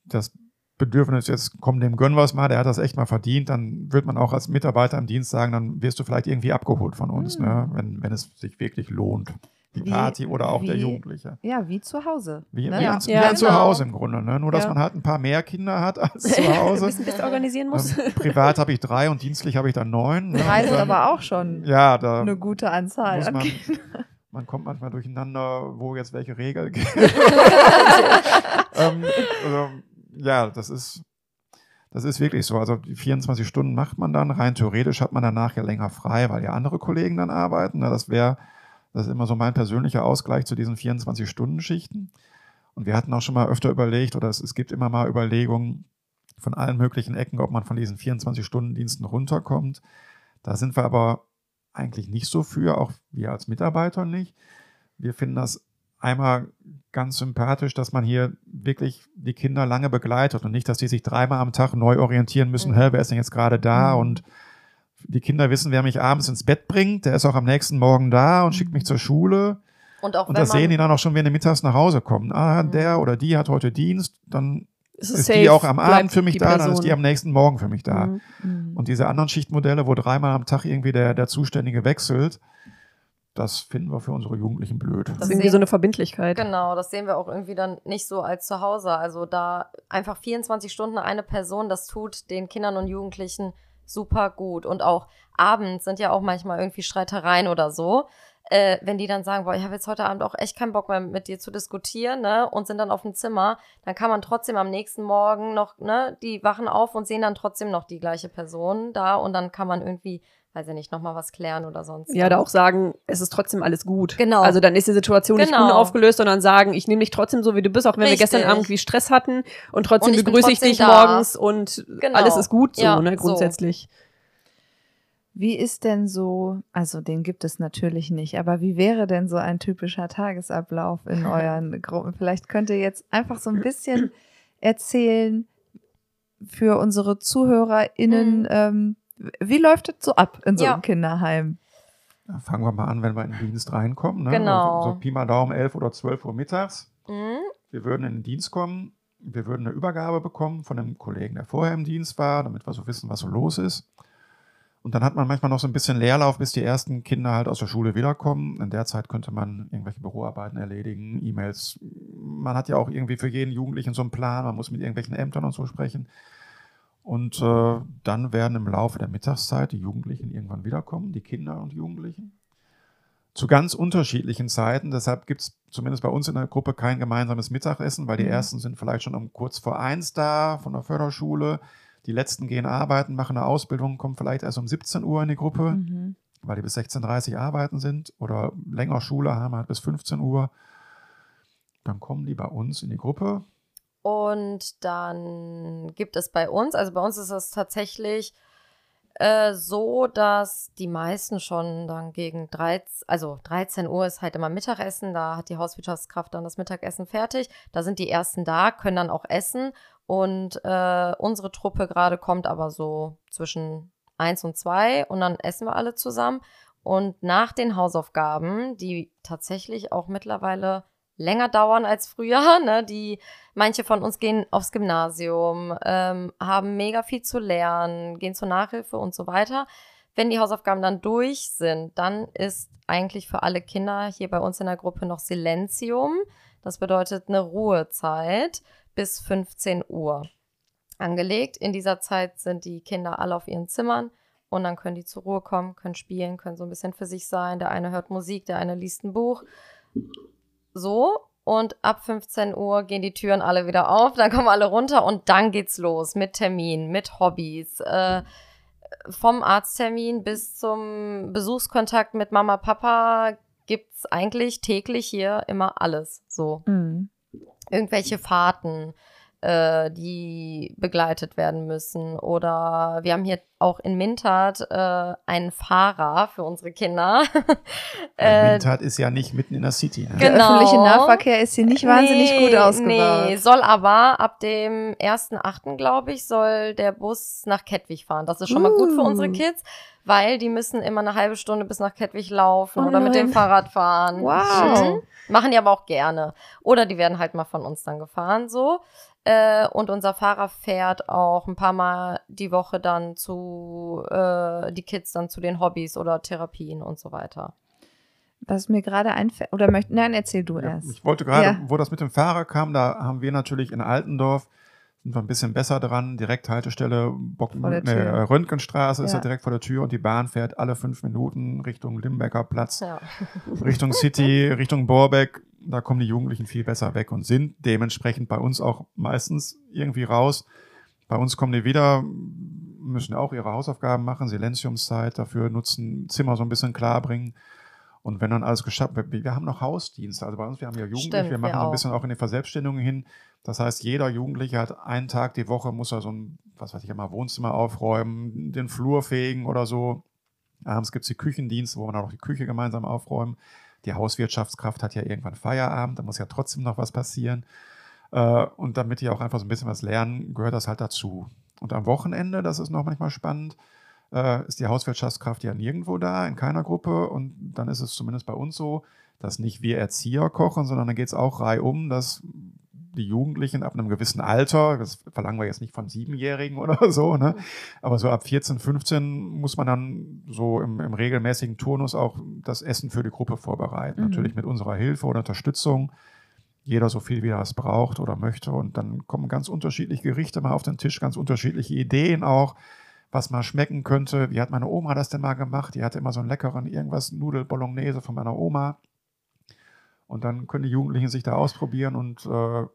das Bedürfnis, jetzt komm, dem gönnen wir es mal, der hat das echt mal verdient, dann wird man auch als Mitarbeiter im Dienst sagen, dann wirst du vielleicht irgendwie abgeholt von uns, Hm. ne? wenn, wenn es sich wirklich lohnt. Die Wie- Party oder auch der wie- Jugendliche. Ja, wie zu Hause. Wie, ne? wie, Ja. ein, wie Ja, ein genau. Zuhause im Grunde. Ne? Nur, dass Ja. man halt ein paar mehr Kinder hat als zu Hause. Wie es organisieren muss. ähm, privat habe ich drei und dienstlich habe ich dann neun. Ne? Drei sind Und dann- aber auch schon Ja, da eine gute Anzahl. an Kindern. Man kommt manchmal durcheinander, wo jetzt welche Regel gilt. ähm, also, ja, das ist, das ist wirklich so. Also die 24 Stunden macht man dann. Rein theoretisch hat man danach ja länger frei, weil ja andere Kollegen dann arbeiten. Ne? Das wäre, das ist immer so mein persönlicher Ausgleich zu diesen 24-Stunden-Schichten. Und wir hatten auch schon mal öfter überlegt, oder es, es gibt immer mal Überlegungen von allen möglichen Ecken, ob man von diesen 24-Stunden-Diensten runterkommt. Da sind wir aber eigentlich nicht so für, auch wir als Mitarbeiter nicht. Wir finden das einmal ganz sympathisch, dass man hier wirklich die Kinder lange begleitet und nicht, dass die sich dreimal am Tag neu orientieren müssen, Mhm. hä, wer ist denn jetzt gerade da? Mhm. Und die Kinder wissen, wer mich abends ins Bett bringt, der ist auch am nächsten Morgen da und schickt mich zur Schule. Und auch Und wenn das sehen die dann auch schon, wenn die mittags nach Hause kommen. Ah, Mhm. der oder die hat heute Dienst, dann Es ist safe, die auch am Abend für mich da, dann ist Person. die am nächsten Morgen für mich da. Mhm. Mhm. Und diese anderen Schichtmodelle, wo dreimal am Tag irgendwie der, der Zuständige wechselt, das finden wir für unsere Jugendlichen blöd. Das ist irgendwie so eine Verbindlichkeit. Genau, das sehen wir auch irgendwie dann nicht so als zu Hause. Also da einfach 24 Stunden eine Person, das tut den Kindern und Jugendlichen super gut. Und auch abends sind ja auch manchmal irgendwie Streitereien oder so. Äh, wenn die dann sagen, boah, ich habe jetzt heute Abend auch echt keinen Bock mehr mit dir zu diskutieren, ne, und sind dann auf dem Zimmer, dann kann man trotzdem am nächsten Morgen noch, ne, die wachen auf und sehen dann trotzdem noch die gleiche Person da und dann kann man irgendwie, weiß ich nicht, nochmal was klären oder sonst. Ja, da auch sagen, es ist trotzdem alles gut. Genau. Also dann ist die Situation nicht Genau. unaufgelöst, sondern sagen, ich nehme dich trotzdem so, wie du bist, auch wenn wir Richtig. gestern Abend wie Stress hatten und trotzdem Und ich begrüße ich dich da. morgens und Genau. alles ist gut so, Ja, ne, so. Wie ist denn so, also den gibt es natürlich nicht, aber wie wäre denn so ein typischer Tagesablauf in euren Gruppen? Vielleicht könnt ihr jetzt einfach so ein bisschen erzählen für unsere ZuhörerInnen, Mhm. ähm, wie läuft es so ab in so Ja. einem Kinderheim? Ja, fangen wir mal an, wenn wir in den Dienst reinkommen. Ne? Genau. Also, so Pi mal Daumen 11 oder 12 Uhr mittags. Mhm. Wir würden in den Dienst kommen. Wir würden eine Übergabe bekommen von einem Kollegen, der vorher im Dienst war, damit wir so wissen, was so los ist. Und dann hat man manchmal noch so ein bisschen Leerlauf, bis die ersten Kinder halt aus der Schule wiederkommen. In der Zeit könnte man irgendwelche Büroarbeiten erledigen, E-Mails. Man hat ja auch irgendwie für jeden Jugendlichen so einen Plan, man muss mit irgendwelchen Ämtern und so sprechen. Und äh, dann werden im Laufe der Mittagszeit die Jugendlichen irgendwann wiederkommen, die Kinder und Jugendlichen. Zu ganz unterschiedlichen Zeiten. Deshalb gibt es zumindest bei uns in der Gruppe kein gemeinsames Mittagessen, weil die Mhm. ersten sind vielleicht schon um kurz vor eins da von der Förderschule. Die letzten gehen arbeiten, machen eine Ausbildung, kommen vielleicht erst um 17 Uhr in die Gruppe, Mhm. weil die bis 16.30 Uhr arbeiten sind oder länger Schule haben, halt bis 15 Uhr. Dann kommen die bei uns in die Gruppe. Und dann gibt es bei uns, also bei uns ist es tatsächlich äh, so, dass die meisten schon dann gegen 13, also 13 Uhr ist halt immer Mittagessen, da hat die Hauswirtschaftskraft dann das Mittagessen fertig. Da sind die ersten da, können dann auch essen. Und äh, unsere Truppe gerade kommt aber so zwischen 1 und 2 und dann essen wir alle zusammen. Und nach den Hausaufgaben, die tatsächlich auch mittlerweile länger dauern als früher, ne, die Manche von uns gehen aufs Gymnasium, ähm, haben mega viel zu lernen, gehen zur Nachhilfe und so weiter. Wenn die Hausaufgaben dann durch sind, dann ist eigentlich für alle Kinder hier bei uns in der Gruppe noch Silenzium. Das bedeutet eine Ruhezeit bis 15 Uhr. angelegt. In dieser Zeit sind die Kinder alle auf ihren Zimmern und dann können die zur Ruhe kommen, können spielen, können so ein bisschen für sich sein. Der eine hört Musik, der eine liest ein Buch. So. Und ab 15 Uhr gehen die Türen alle wieder auf, dann kommen alle runter und dann geht's los mit Termin, mit Hobbys. Äh, vom Arzttermin bis zum Besuchskontakt mit Mama, Papa gibt's eigentlich täglich hier immer alles. So. Mhm. Irgendwelche Fahrten, äh, die begleitet werden müssen. Oder wir haben hier auch in Mintert äh, einen Fahrer für unsere Kinder. Äh, Mintert ist ja nicht mitten in der City. Ne? Der Genau. öffentliche Nahverkehr ist hier nicht wahnsinnig Nee, gut ausgebaut. Nee, soll aber ab dem 1.8., glaube ich, soll der Bus nach Kettwig fahren. Das ist schon mal gut für Uh. unsere Kids, weil die müssen immer eine halbe Stunde bis nach Kettwig laufen Oh oder mit dem. Fahrrad fahren. Wow. Mhm. Machen die aber auch gerne. Oder die werden halt mal von uns dann gefahren, so. Äh, und unser Fahrer fährt auch ein paar Mal die Woche dann zu, äh, die Kids dann zu den Hobbys oder Therapien und so weiter. Was mir gerade einfällt, oder möchte, nein, erzähl du Ja, erst. ich wollte gerade, Ja. wo das mit dem Fahrer kam, da haben wir natürlich in Altendorf sind wir ein bisschen besser dran. Direkthaltestelle Bock, nee, Tür. Röntgenstraße ist Ja. ja direkt vor der Tür und die Bahn fährt alle fünf Minuten Richtung Limbecker Platz, Ja. Richtung City, Richtung Borbeck. Da kommen die Jugendlichen viel besser weg und sind dementsprechend bei uns auch meistens irgendwie raus. Bei uns kommen die wieder, müssen auch ihre Hausaufgaben machen, Silenziumszeit dafür nutzen, Zimmer so ein bisschen klar bringen. Und wenn dann alles geschafft wird, wir wir haben noch Hausdienste. Also bei uns, wir haben ja Jugendliche, Stimmt, wir wir machen so ein bisschen auch in die Verselbstständigung hin. Das heißt, jeder Jugendliche hat einen Tag die Woche, muss er so ein, was weiß ich immer, Wohnzimmer aufräumen, den Flur fegen oder so. Abends gibt's die Küchendienste, wo man auch die Küche gemeinsam aufräumen. Die Hauswirtschaftskraft hat ja irgendwann Feierabend, da muss ja trotzdem noch was passieren. Äh, Und damit die auch einfach so ein bisschen was lernen, gehört das halt dazu. Und am Wochenende, das ist noch manchmal spannend, äh, ist die Hauswirtschaftskraft ja nirgendwo da, in keiner Gruppe. Und dann ist es zumindest bei uns so, dass nicht wir Erzieher kochen, sondern dann geht es auch reihum, dass die Jugendlichen ab einem gewissen Alter, das verlangen wir jetzt nicht von Siebenjährigen oder so, ne? aber so ab 14, 15 muss man dann so im, im regelmäßigen Turnus auch das Essen für die Gruppe vorbereiten. Mhm. Natürlich mit unserer Hilfe oder Unterstützung. Jeder so viel, wie er es braucht oder möchte. Und dann kommen ganz unterschiedliche Gerichte mal auf den Tisch, ganz unterschiedliche Ideen auch, was mal schmecken könnte. Wie hat meine Oma das denn mal gemacht? Die hatte immer so einen leckeren irgendwas Nudel Bolognese von meiner Oma. Und dann können die Jugendlichen sich da ausprobieren und äh, ja,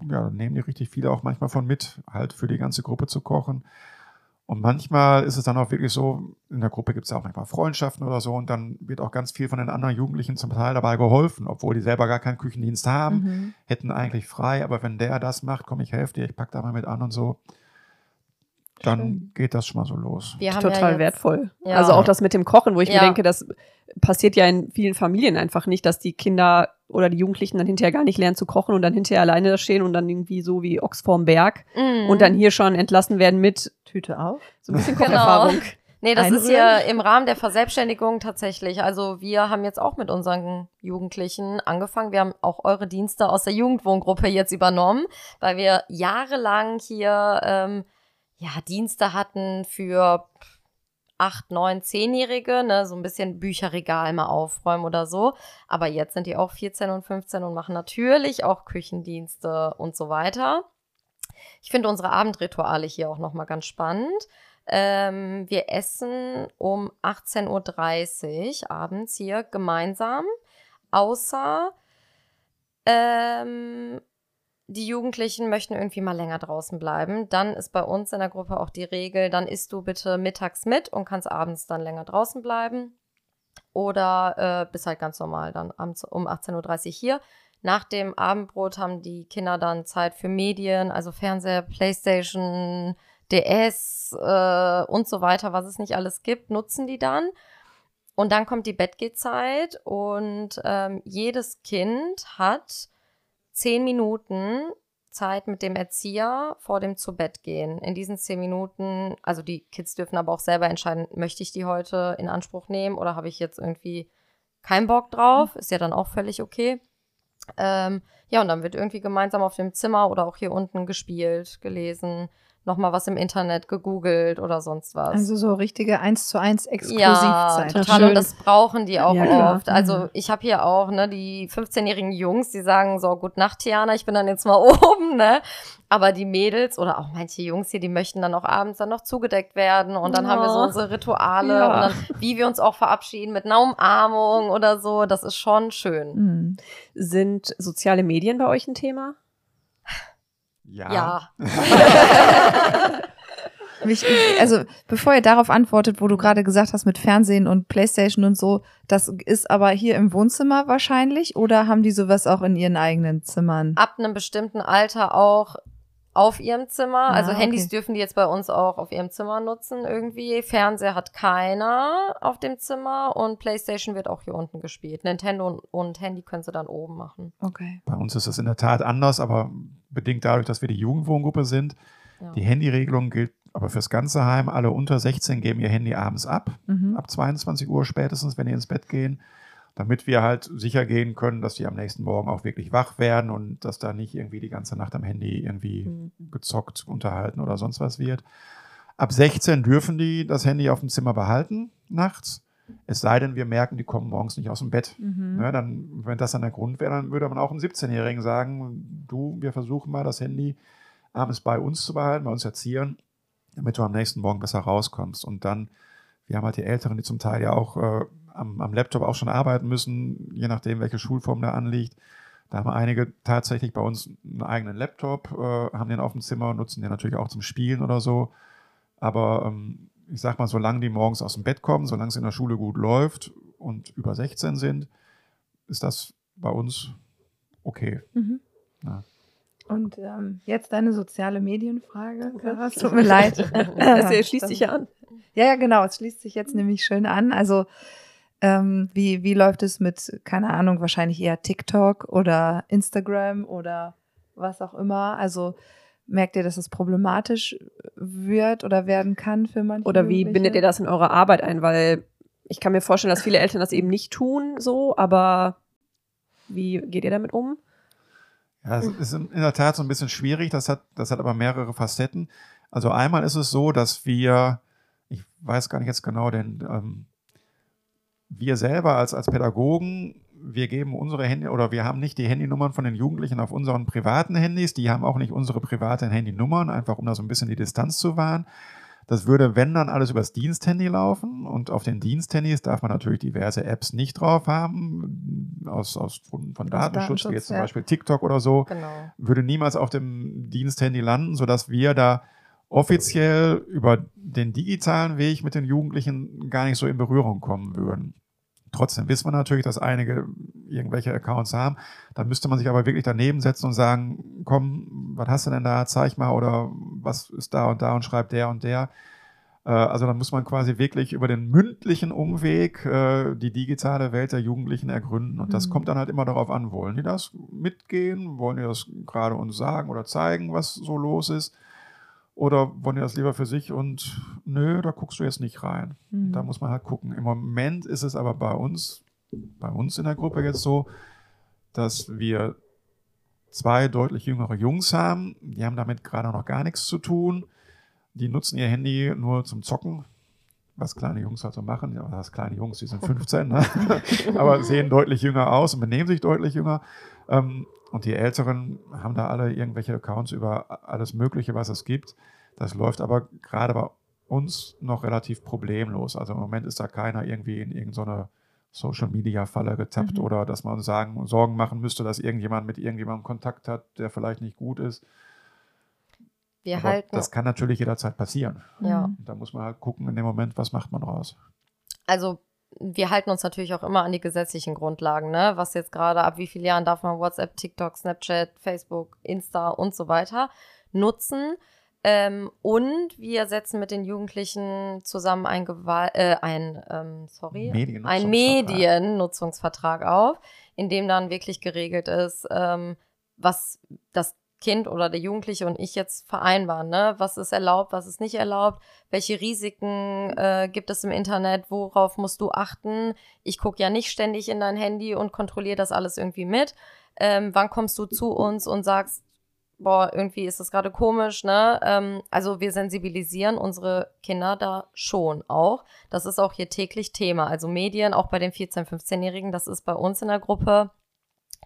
dann nehmen die richtig viele auch manchmal von mit, halt für die ganze Gruppe zu kochen. Und manchmal ist es dann auch wirklich so, in der Gruppe gibt es ja auch manchmal Freundschaften oder so und dann wird auch ganz viel von den anderen Jugendlichen zum Teil dabei geholfen, obwohl die selber gar keinen Küchendienst haben, Mhm. hätten eigentlich frei, aber wenn der das macht, komm, ich helfe dir, ich pack da mal mit an und so, dann Schön. geht das schon mal so los. Wir haben total ja jetzt, wertvoll. Ja. Also auch das mit dem Kochen, wo ich Ja. mir denke, das passiert ja in vielen Familien einfach nicht, dass die Kinder oder die Jugendlichen dann hinterher gar nicht lernen zu kochen und dann hinterher alleine da stehen und dann irgendwie so wie Ochs vorm Berg Mhm. und dann hier schon entlassen werden mit Tüte auf. so ein bisschen Genau. Kocherfahrung. Nee, das ist Einrühren? hier im Rahmen der Verselbstständigung tatsächlich. Also wir haben jetzt auch mit unseren Jugendlichen angefangen. Wir haben auch eure Dienste aus der Jugendwohngruppe jetzt übernommen, weil wir jahrelang hier ähm, ja, Dienste hatten für acht, neun, zehnjährige, ne, so ein bisschen Bücherregal mal aufräumen oder so. Aber jetzt sind die auch 14 und 15 und machen natürlich auch Küchendienste und so weiter. Ich finde unsere Abendrituale hier auch nochmal ganz spannend. Ähm, wir essen um 18.30 Uhr abends hier gemeinsam, außer ähm, die Jugendlichen möchten irgendwie mal länger draußen bleiben. Dann ist bei uns in der Gruppe auch die Regel, dann isst du bitte mittags mit und kannst abends dann länger draußen bleiben. Oder äh, bist halt ganz normal dann abends um 18.30 Uhr hier. Nach dem Abendbrot haben die Kinder dann Zeit für Medien, also Fernseher, Playstation, DS äh, und so weiter, was es nicht alles gibt, nutzen die dann. Und dann kommt die Bettgehzeit und ähm, jedes Kind hat zehn Minuten Zeit mit dem Erzieher vor dem zu Bett gehen. In diesen zehn Minuten, also die Kids dürfen aber auch selber entscheiden, möchte ich die heute in Anspruch nehmen oder habe ich jetzt irgendwie keinen Bock drauf? Ist ja dann auch völlig okay. Ähm, ja, und dann wird irgendwie gemeinsam auf dem Zimmer oder auch hier unten gespielt, gelesen, nochmal was im Internet gegoogelt oder sonst was. Also so richtige 1 zu 1 ja, Exklusivzeit. total. Schön. Und das brauchen die auch Ja, klar. oft. Also Mhm. ich habe hier auch, ne, die 15-jährigen Jungs, die sagen so, gut Nacht, Tiana, ich bin dann jetzt mal oben, ne? Aber die Mädels oder auch manche Jungs hier, die möchten dann auch abends dann noch zugedeckt werden und dann haben wir so unsere Rituale Ja. und dann, wie wir uns auch verabschieden mit einer Umarmung oder so. Das ist schon schön. Mhm. Sind soziale Medien bei euch ein Thema? Ja. Ja. Mich, also bevor ihr darauf antwortet, wo du gerade gesagt hast mit Fernsehen und Playstation und so, das ist aber hier im Wohnzimmer wahrscheinlich oder haben die sowas auch in ihren eigenen Zimmern? Ab einem bestimmten Alter auch auf ihrem Zimmer. Ah, also Handys okay. dürfen die jetzt bei uns auch auf ihrem Zimmer nutzen irgendwie. Fernseher hat keiner auf dem Zimmer und Playstation wird auch hier unten gespielt. Nintendo und, und Handy können sie dann oben machen. Okay. Bei uns ist es in der Tat anders, aber bedingt dadurch, dass wir die Jugendwohngruppe sind. Ja. Die Handyregelung gilt aber fürs ganze Heim. Alle unter 16 geben ihr Handy abends ab, Mhm. ab 22 Uhr spätestens, wenn die ins Bett gehen, damit wir halt sicher gehen können, dass die am nächsten Morgen auch wirklich wach werden und dass da nicht irgendwie die ganze Nacht am Handy irgendwie Mhm. gezockt, unterhalten oder sonst was wird. Ab 16 dürfen die das Handy auf dem Zimmer behalten, nachts. Es sei denn, wir merken, die kommen morgens nicht aus dem Bett. Mhm. Ne, dann, wenn das dann der Grund wäre, dann würde man auch einem 17-Jährigen sagen, du, wir versuchen mal das Handy abends bei uns zu behalten, bei uns Erziehern, damit du am nächsten Morgen besser rauskommst. Und dann, wir haben halt die Älteren, die zum Teil ja auch äh, am, am Laptop auch schon arbeiten müssen, je nachdem, welche Schulform da anliegt. Da haben einige tatsächlich bei uns einen eigenen Laptop, äh, haben den auf dem Zimmer, nutzen den natürlich auch zum Spielen oder so. Aber ähm, ich sag mal, solange die morgens aus dem Bett kommen, solange es in der Schule gut läuft und über 16 sind, ist das bei uns okay. Mhm. Ja. Und ähm, jetzt deine soziale Medienfrage. Sarah, es tut mir leid. Das schließt sich ja an. Ja, ja, genau. Es schließt sich jetzt nämlich schön an. Also, ähm, wie, wie läuft es mit, keine Ahnung, wahrscheinlich eher TikTok oder Instagram oder was auch immer? Also, merkt ihr, dass es problematisch wird oder werden kann für manche? Oder wie bindet ihr das in eure Arbeit ein? Weil ich kann mir vorstellen, dass viele Eltern das eben nicht tun, so, aber wie geht ihr damit um? Ja, es ist in in der Tat so ein bisschen schwierig. Das hat, das hat aber mehrere Facetten. Also einmal ist es so, dass wir, ich weiß gar nicht jetzt genau, denn ähm, wir selber als, als Pädagogen, wir geben unsere Handy oder wir haben nicht die Handynummern von den Jugendlichen auf unseren privaten Handys. Die haben auch nicht unsere privaten Handynummern, einfach um da so ein bisschen die Distanz zu wahren. Das würde, wenn dann alles übers Diensthandy laufen und auf den Diensthandys darf man natürlich diverse Apps nicht drauf haben, aus, aus von, von Datenschutz, wie jetzt zum ja. Beispiel TikTok oder so Genau. würde niemals auf dem Diensthandy landen, sodass wir da offiziell über den digitalen Weg mit den Jugendlichen gar nicht so in Berührung kommen würden. Trotzdem wissen wir natürlich, dass einige irgendwelche Accounts haben. Da müsste man sich aber wirklich daneben setzen und sagen, komm, was hast du denn da, zeig mal oder was ist da und da und schreibt der und der. Äh, Also da muss man quasi wirklich über den mündlichen Umweg äh, die digitale Welt der Jugendlichen ergründen. Und das Mhm. kommt dann halt immer darauf an, wollen die das mitgehen? Wollen die das gerade uns sagen oder zeigen, was so los ist? Oder wollen die das lieber für sich und nö, da guckst du jetzt nicht rein. Mhm. Da muss man halt gucken. Im Moment ist es aber bei uns, bei uns in der Gruppe jetzt so, dass wir zwei deutlich jüngere Jungs haben. Die haben damit gerade noch gar nichts zu tun. Die nutzen ihr Handy nur zum Zocken, was kleine Jungs halt so machen. Ja, das kleine Jungs, die sind 15, ne? aber sehen deutlich jünger aus und benehmen sich deutlich jünger. Ähm, und die Älteren haben da alle irgendwelche Accounts über alles Mögliche, was es gibt. Das läuft aber gerade bei uns noch relativ problemlos. Also im Moment ist da keiner irgendwie in irgendeine Social Media Falle getappt Mhm. oder dass man sagen, Sorgen machen müsste, dass irgendjemand mit irgendjemandem Kontakt hat, der vielleicht nicht gut ist. Wir Aber halten, das kann natürlich jederzeit passieren. ja. Und da muss man halt gucken in dem Moment, was macht man raus. Also wir halten uns natürlich auch immer an die gesetzlichen Grundlagen, ne? Was jetzt gerade ab wie vielen Jahren darf man WhatsApp, TikTok, Snapchat, Facebook, Insta und so weiter nutzen. Ähm, und wir setzen mit den Jugendlichen zusammen ein, Gewalt, äh, ein ähm, sorry, ein Mediennutzungsvertrag. Mediennutzungsvertrag auf, in dem dann wirklich geregelt ist, ähm, was das Kind oder der Jugendliche und ich jetzt vereinbaren, ne? Was ist erlaubt, was ist nicht erlaubt, welche Risiken äh, gibt es im Internet, worauf musst du achten? Ich gucke ja nicht ständig in dein Handy und kontrolliere das alles irgendwie mit. Ähm, wann kommst du zu uns und sagst, boah, irgendwie ist das gerade komisch, ne? Ähm, also wir sensibilisieren unsere Kinder da schon auch. Das ist auch hier täglich Thema. Also Medien, auch bei den 14-, 15-Jährigen, das ist bei uns in der Gruppe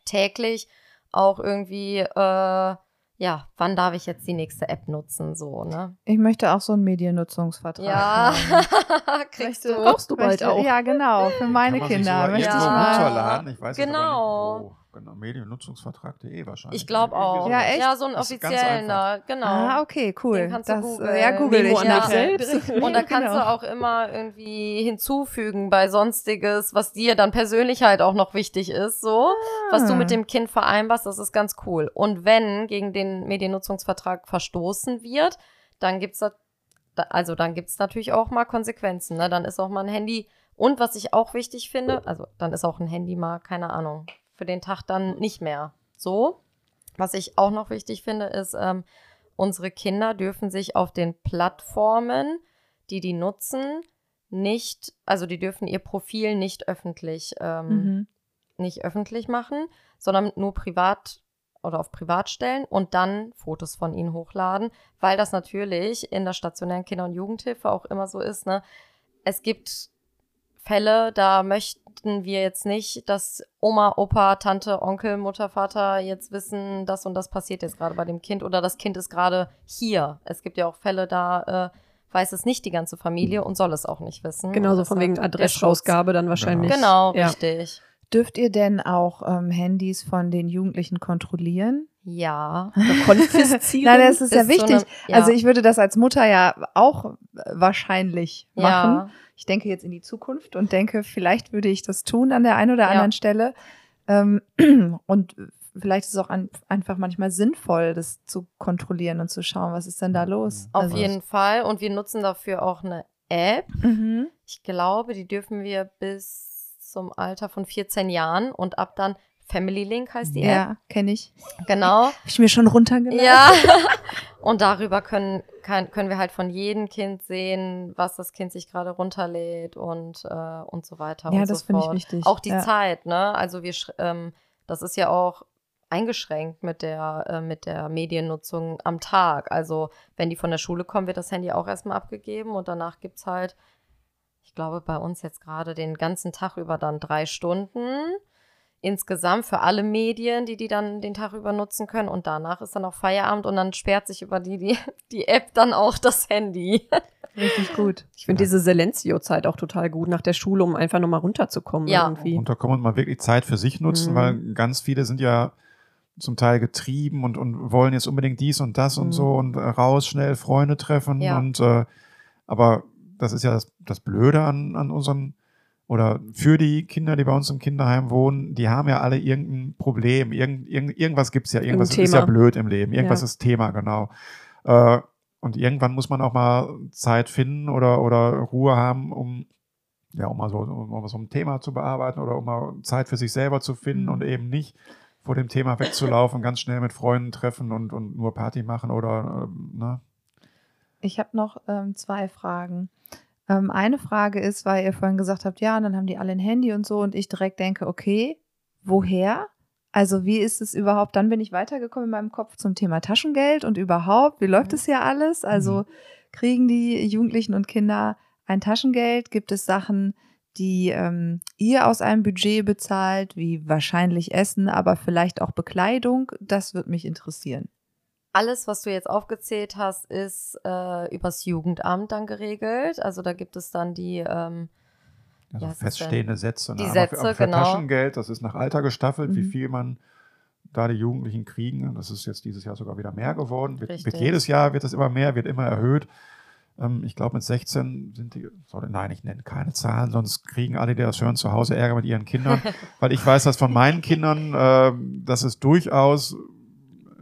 täglich auch irgendwie, äh, ja, wann darf ich jetzt die nächste App nutzen, so, ne? Ich möchte auch so einen Mediennutzungsvertrag. Ja, haben. kriegst du. Brauchst du bald möchte, auch. Ja, genau, für meine Kann man sich Kinder. Möchte ich Ja. mal. runterladen. Ich weiß Genau. aber nicht, wo. Genau, Mediennutzungsvertrag.de wahrscheinlich. Ich glaube auch. Ja, echt? Ja, so einfach. da, genau. Ah, okay, cool. Den kannst du das, googeln. äh, ja, google ich Ja. selbst. Und da kannst Genau. du auch immer irgendwie hinzufügen bei sonstiges, was dir dann persönlich halt auch noch wichtig ist, so, was du Ah. mit dem Kind vereinbarst, das ist ganz cool. Und wenn gegen den Mediennutzungsvertrag verstoßen wird, dann gibt's da- also dann gibt's natürlich auch mal Konsequenzen, ne? Dann ist auch mal ein Handy und was ich auch wichtig finde, also dann ist auch ein Handy mal, keine Ahnung, für den Tag dann nicht mehr. So. Was ich auch noch wichtig finde, ist, ähm, unsere Kinder dürfen sich auf den Plattformen, die die nutzen, nicht, also die dürfen ihr Profil nicht öffentlich, ähm, Mhm. nicht öffentlich machen, sondern nur privat oder auf privat stellen und dann Fotos von ihnen hochladen, weil das natürlich in der stationären Kinder- und Jugendhilfe auch immer so ist, ne? Es gibt Fälle, da möchten wir jetzt nicht, dass Oma, Opa, Tante, Onkel, Mutter, Vater jetzt wissen, das und das passiert jetzt gerade bei dem Kind oder das Kind ist gerade hier. Es gibt ja auch Fälle, da äh, weiß es nicht die ganze Familie und soll es auch nicht wissen. Genauso Und von wegen der Adressrausgabe dann wahrscheinlich. Genau, Ja. richtig. Dürft ihr denn auch ähm, Handys von den Jugendlichen kontrollieren? Ja. Konfiszieren. Nein, das ist, ja Ist so wichtig. eine- ja. Also ich würde das als Mutter ja auch wahrscheinlich machen. Ja. Ich denke jetzt in die Zukunft und denke, vielleicht würde ich das tun an der einen oder Ja. anderen Stelle. Ähm, und vielleicht ist es auch an, einfach manchmal sinnvoll, das zu kontrollieren und zu schauen, was ist denn da los. Auf Also- jeden Fall. Und wir nutzen dafür auch eine App. Mhm. Ich glaube, die dürfen wir bis zum Alter von 14 Jahren und ab dann Family Link heißt die App. Ja, kenne ich. Genau. Hab ich mir schon runtergeladen. Ja. Und darüber können, kann, können wir halt von jedem Kind sehen, was das Kind sich gerade runterlädt und, äh, und so weiter. Ja, und das so finde ich wichtig. Auch die ja. Zeit, ne? Also wir, ähm, das ist ja auch eingeschränkt mit der, äh, mit der Mediennutzung am Tag. Also wenn die von der Schule kommen, wird das Handy auch erstmal abgegeben und danach gibt's halt, ich glaube, bei uns jetzt gerade den ganzen Tag über dann drei Stunden insgesamt für alle Medien, die die dann den Tag über nutzen können. Und danach ist dann auch Feierabend und dann sperrt sich über die, die, die App dann auch das Handy. Richtig gut. Ich finde diese Silenzio-Zeit auch total gut nach der Schule, um einfach nochmal runterzukommen Ja. irgendwie. runterkommen und mal wirklich Zeit für sich nutzen, Mhm. weil ganz viele sind ja zum Teil getrieben und, und wollen jetzt unbedingt dies und das Mhm. und so und äh, raus, schnell Freunde treffen Ja. und äh, aber das ist ja das, das Blöde an, an unseren oder für die Kinder, die bei uns im Kinderheim wohnen, die haben ja alle irgendein Problem, irgend, irgend, irgendwas gibt's ja, irgendwas ist ja blöd im Leben, irgendwas Ja. ist Thema, genau. Äh, und irgendwann muss man auch mal Zeit finden oder, oder Ruhe haben, um ja, um mal so, um mal so ein Thema zu bearbeiten oder um mal Zeit für sich selber zu finden Mhm. und eben nicht vor dem Thema wegzulaufen, ganz schnell mit Freunden treffen und, und nur Party machen oder ähm, ne? Ich habe noch ähm, zwei Fragen. Ähm, eine Frage ist, weil ihr vorhin gesagt habt, ja, und dann haben die alle ein Handy und so und ich direkt denke, okay, woher? Also wie ist es überhaupt? Dann bin ich weitergekommen in meinem Kopf zum Thema Taschengeld und überhaupt, wie läuft Mhm. es hier alles? Also kriegen die Jugendlichen und Kinder ein Taschengeld? Gibt es Sachen, die ähm, ihr aus einem Budget bezahlt, wie wahrscheinlich Essen, aber vielleicht auch Bekleidung? Das würde mich interessieren. Alles, was du jetzt aufgezählt hast, ist äh, übers Jugendamt dann geregelt. Also da gibt es dann die, ähm, also Ja, feststehende Sätze. die ne? Sätze, aber für, für genau. Taschengeld, das ist nach Alter gestaffelt, wie Mhm. viel man da die Jugendlichen kriegen. Das ist jetzt dieses Jahr sogar wieder mehr geworden. Wird, wird jedes Jahr wird es immer mehr, wird immer erhöht. Ähm, ich glaube, mit 16 sind die, sorry, nein, ich nenne keine Zahlen, sonst kriegen alle, die das hören, zu Hause Ärger mit ihren Kindern. weil ich weiß, dass von meinen Kindern, ähm, dass es durchaus,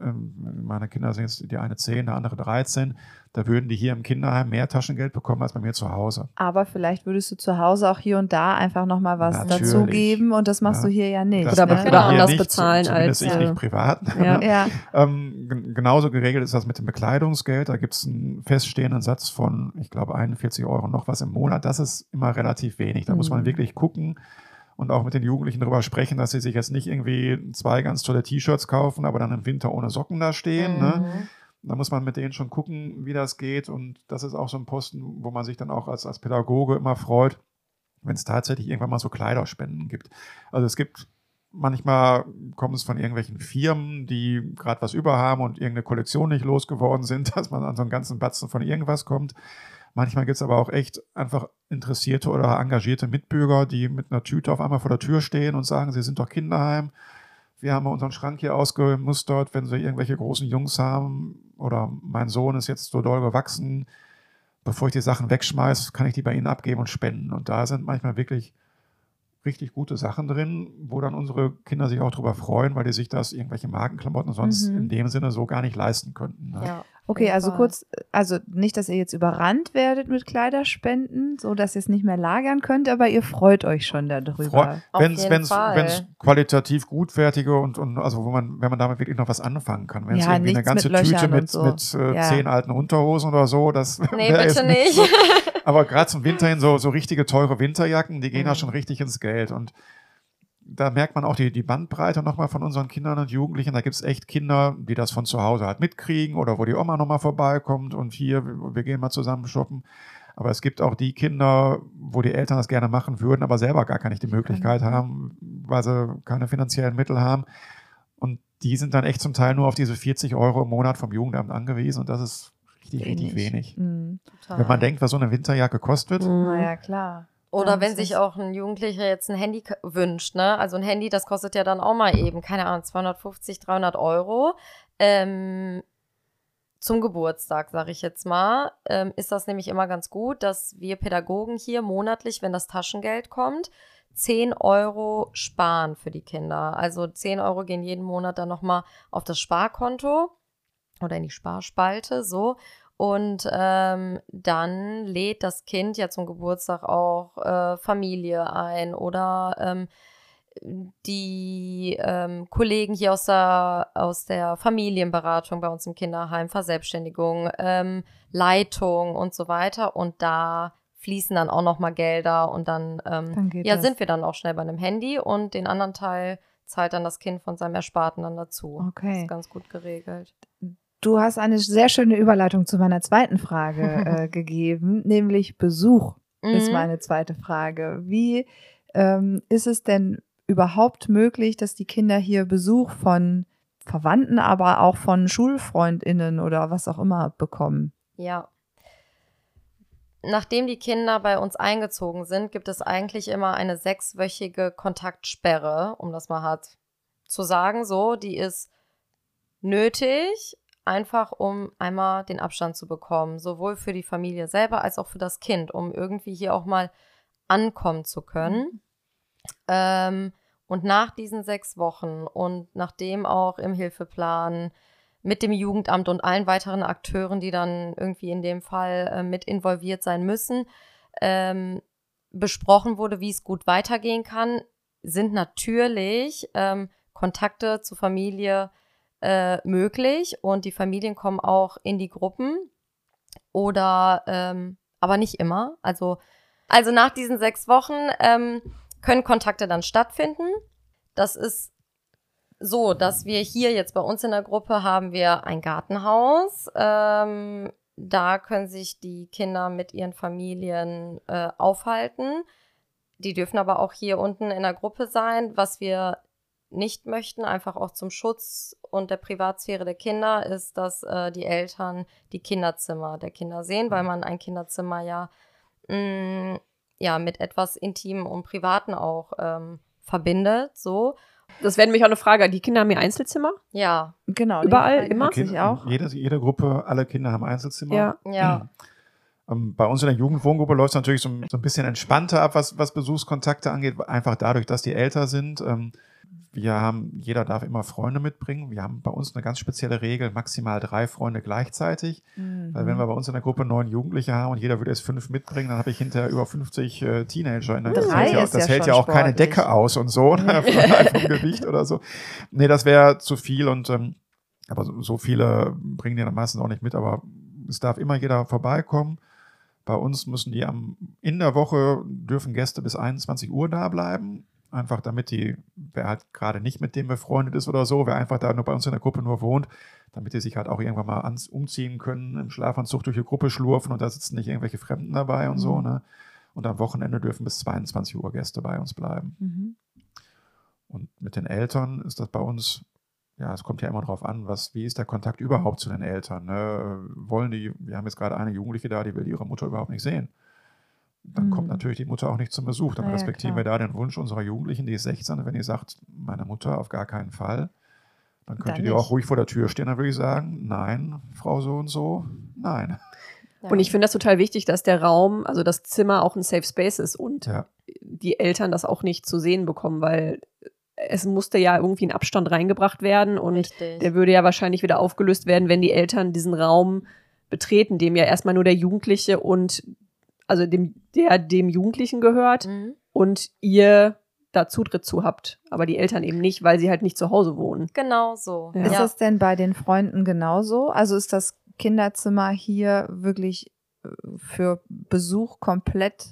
meine Kinder sind jetzt die eine 10, der andere 13, da würden die hier im Kinderheim mehr Taschengeld bekommen als bei mir zu Hause. Aber vielleicht würdest du zu Hause auch hier und da einfach nochmal was Natürlich. dazugeben und das machst Ja. du hier ja nicht. Das Oder- ne? oder anders nicht, bezahlen als, ich äh, nicht privat. Ja. Ja, Ähm, gen- genauso geregelt ist das mit dem Bekleidungsgeld. Da gibt es einen feststehenden Satz von, ich glaube, 41 Euro noch was im Monat. Das ist immer relativ wenig. Da muss man Mhm. wirklich gucken. Und auch mit den Jugendlichen darüber sprechen, dass sie sich jetzt nicht irgendwie zwei ganz tolle T-Shirts kaufen, aber dann im Winter ohne Socken da stehen. Ne? Mhm. Da muss man mit denen schon gucken, wie das geht. Und das ist auch so ein Posten, wo man sich dann auch als, als Pädagoge immer freut, wenn es tatsächlich irgendwann mal so Kleiderspenden gibt. Also es gibt manchmal kommt es von irgendwelchen Firmen, die gerade was über haben und irgendeine Kollektion nicht losgeworden sind, dass man an so einen ganzen Batzen von irgendwas kommt. Manchmal gibt es aber auch echt einfach interessierte oder engagierte Mitbürger, die mit einer Tüte auf einmal vor der Tür stehen und sagen, sie sind doch Kinderheim. Wir haben unseren Schrank hier ausgemustert, wenn sie irgendwelche großen Jungs haben oder mein Sohn ist jetzt so doll gewachsen. Bevor ich die Sachen wegschmeiße, kann ich die bei ihnen abgeben und spenden. Und da sind manchmal wirklich richtig gute Sachen drin, wo dann unsere Kinder sich auch drüber freuen, weil die sich das irgendwelche Markenklamotten sonst Mhm. in dem Sinne so gar nicht leisten könnten. Ne? Ja. Okay, also kurz, also nicht, dass ihr jetzt überrannt werdet mit Kleiderspenden, so dass ihr es nicht mehr lagern könnt, aber ihr freut euch schon darüber. Wenn es qualitativ gutwertige und, und also wo man, wenn man damit wirklich noch was anfangen kann. Wenn es Ja, irgendwie eine nichts ganze mit Löchern Tüte mit, und so. mit äh, Ja. zehn alten Unterhosen oder so, das Nee, bitte nicht. So. Aber gerade zum Winter hin so, so richtige teure Winterjacken, die gehen Mhm. da schon richtig ins Geld. Und da merkt man auch die, die Bandbreite nochmal von unseren Kindern und Jugendlichen. Da gibt es echt Kinder, die das von zu Hause halt mitkriegen oder wo die Oma nochmal vorbeikommt und hier, wir wir gehen mal zusammen shoppen. Aber es gibt auch die Kinder, wo die Eltern das gerne machen würden, aber selber gar keine die Möglichkeit haben, weil sie keine finanziellen Mittel haben. Und die sind dann echt zum Teil nur auf diese 40 Euro im Monat vom Jugendamt angewiesen und das ist richtig, richtig wenig. Mhm. Total. Wenn man denkt, was so eine Winterjacke kostet, Mhm. Naja, klar. Oder Ja, wenn sich auch ein Jugendlicher jetzt ein Handy wünscht, ne? Also ein Handy, das kostet ja dann auch mal eben, keine Ahnung, 250, 300 Euro. Ähm, zum Geburtstag, sage ich jetzt mal, ähm, ist das nämlich immer ganz gut, dass wir Pädagogen hier monatlich, wenn das Taschengeld kommt, 10 Euro sparen für die Kinder. Also 10 Euro gehen jeden Monat dann nochmal auf das Sparkonto oder in die Sparspalte, so. Und ähm, dann lädt das Kind ja zum Geburtstag auch äh, Familie ein oder ähm, die ähm, Kollegen hier aus der, aus der Familienberatung bei uns im Kinderheim, Verselbstständigung, ähm, Leitung und so weiter. Und da fließen dann auch nochmal Gelder und dann, ähm, Dann ja, das. sind wir dann auch schnell bei einem Handy und den anderen Teil zahlt dann das Kind von seinem Ersparten dann dazu. Das Okay. ist ganz gut geregelt. Du hast eine sehr schöne Überleitung zu meiner zweiten Frage äh, gegeben, nämlich Besuch ist Mhm. meine zweite Frage. Wie ähm, ist es denn überhaupt möglich, dass die Kinder hier Besuch von Verwandten, aber auch von Schulfreundinnen oder was auch immer bekommen? Ja. Nachdem die Kinder bei uns eingezogen sind, gibt es eigentlich immer eine sechswöchige Kontaktsperre, um das mal hart zu sagen. So, die ist nötig, einfach um einmal den Abstand zu bekommen, sowohl für die Familie selber als auch für das Kind, um irgendwie hier auch mal ankommen zu können. Ähm, und nach diesen sechs Wochen und nachdem auch im Hilfeplan mit dem Jugendamt und allen weiteren Akteuren, die dann irgendwie in dem Fall äh, mit involviert sein müssen, ähm, besprochen wurde, wie es gut weitergehen kann, sind natürlich ähm, Kontakte zur Familie äh, möglich und die Familien kommen auch in die Gruppen oder ähm, aber nicht immer. Also, also nach diesen sechs Wochen ähm, können Kontakte dann stattfinden. Das ist so, dass wir hier jetzt bei uns in der Gruppe haben wir ein Gartenhaus. Ähm, da können sich die Kinder mit ihren Familien äh, aufhalten. Die dürfen aber auch hier unten in der Gruppe sein. Was wir nicht möchten, einfach auch zum Schutz und der Privatsphäre der Kinder, ist, dass äh, die Eltern die Kinderzimmer der Kinder sehen, weil man ein Kinderzimmer ja, mh, ja mit etwas Intimen und Privaten auch ähm, verbindet. So. Das wäre nämlich auch eine Frage. Die Kinder haben ihr Einzelzimmer? Ja, Genau. Überall, immer? sich auch. Jede, jede Gruppe, alle Kinder haben Einzelzimmer. Ja. ja. Ähm, Bei uns in der Jugendwohngruppe läuft es natürlich so, ein- so ein bisschen entspannter ab, was, was Besuchskontakte angeht, einfach dadurch, dass die älter sind. Ähm, Wir haben, jeder darf immer Freunde mitbringen. Wir haben bei uns eine ganz spezielle Regel, maximal drei Freunde gleichzeitig. Mhm. Weil wenn wir bei uns in der Gruppe neun Jugendliche haben und jeder würde erst fünf mitbringen, dann habe ich hinterher über 50 äh, Teenager. In der das Drei hält ja, das ja hält ja auch keine sportlich. Decke aus und so, ne, vom Gewicht oder so. Nee, das wäre zu viel und ähm, aber so, so viele bringen die dann meistens auch nicht mit, aber es darf immer jeder vorbeikommen. Bei uns müssen die am, in der Woche dürfen Gäste bis 21 Uhr da bleiben. Einfach damit die, wer halt gerade nicht mit dem befreundet ist oder so, wer einfach da nur bei uns in der Gruppe nur wohnt, damit die sich halt auch irgendwann mal ans, umziehen können, im Schlafanzug durch die Gruppe schlurfen und da sitzen nicht irgendwelche Fremden dabei und so. Mhm. Ne? Und am Wochenende dürfen bis 22 Uhr Gäste bei uns bleiben. Mhm. Und mit den Eltern ist das bei uns, ja, es kommt ja immer drauf an, was, wie ist der Kontakt überhaupt zu den Eltern? Ne? Wollen die, wir haben jetzt gerade eine Jugendliche da, die will ihre Mutter überhaupt nicht sehen. Dann Mhm. kommt natürlich die Mutter auch nicht zum Besuch. Dann ja, respektieren klar. wir da den Wunsch unserer Jugendlichen, die ist 16, und wenn die sagt, meine Mutter auf gar keinen Fall, dann könnte Dann die auch ruhig vor der Tür stehen, dann würde ich sagen, nein, Frau so und so, nein. Ja. Und ich finde das total wichtig, dass der Raum, also das Zimmer auch ein Safe Space ist und Ja. die Eltern das auch nicht zu sehen bekommen, weil es musste ja irgendwie ein Abstand reingebracht werden und Richtig. der würde ja wahrscheinlich wieder aufgelöst werden, wenn die Eltern diesen Raum betreten, dem ja erstmal nur der Jugendliche und also dem, der dem Jugendlichen gehört Mhm. und ihr da Zutritt zu habt, aber die Eltern eben nicht, weil sie halt nicht zu Hause wohnen. Genau so. Ja. Ist das denn bei den Freunden genauso? Also ist das Kinderzimmer hier wirklich äh, für Besuch komplett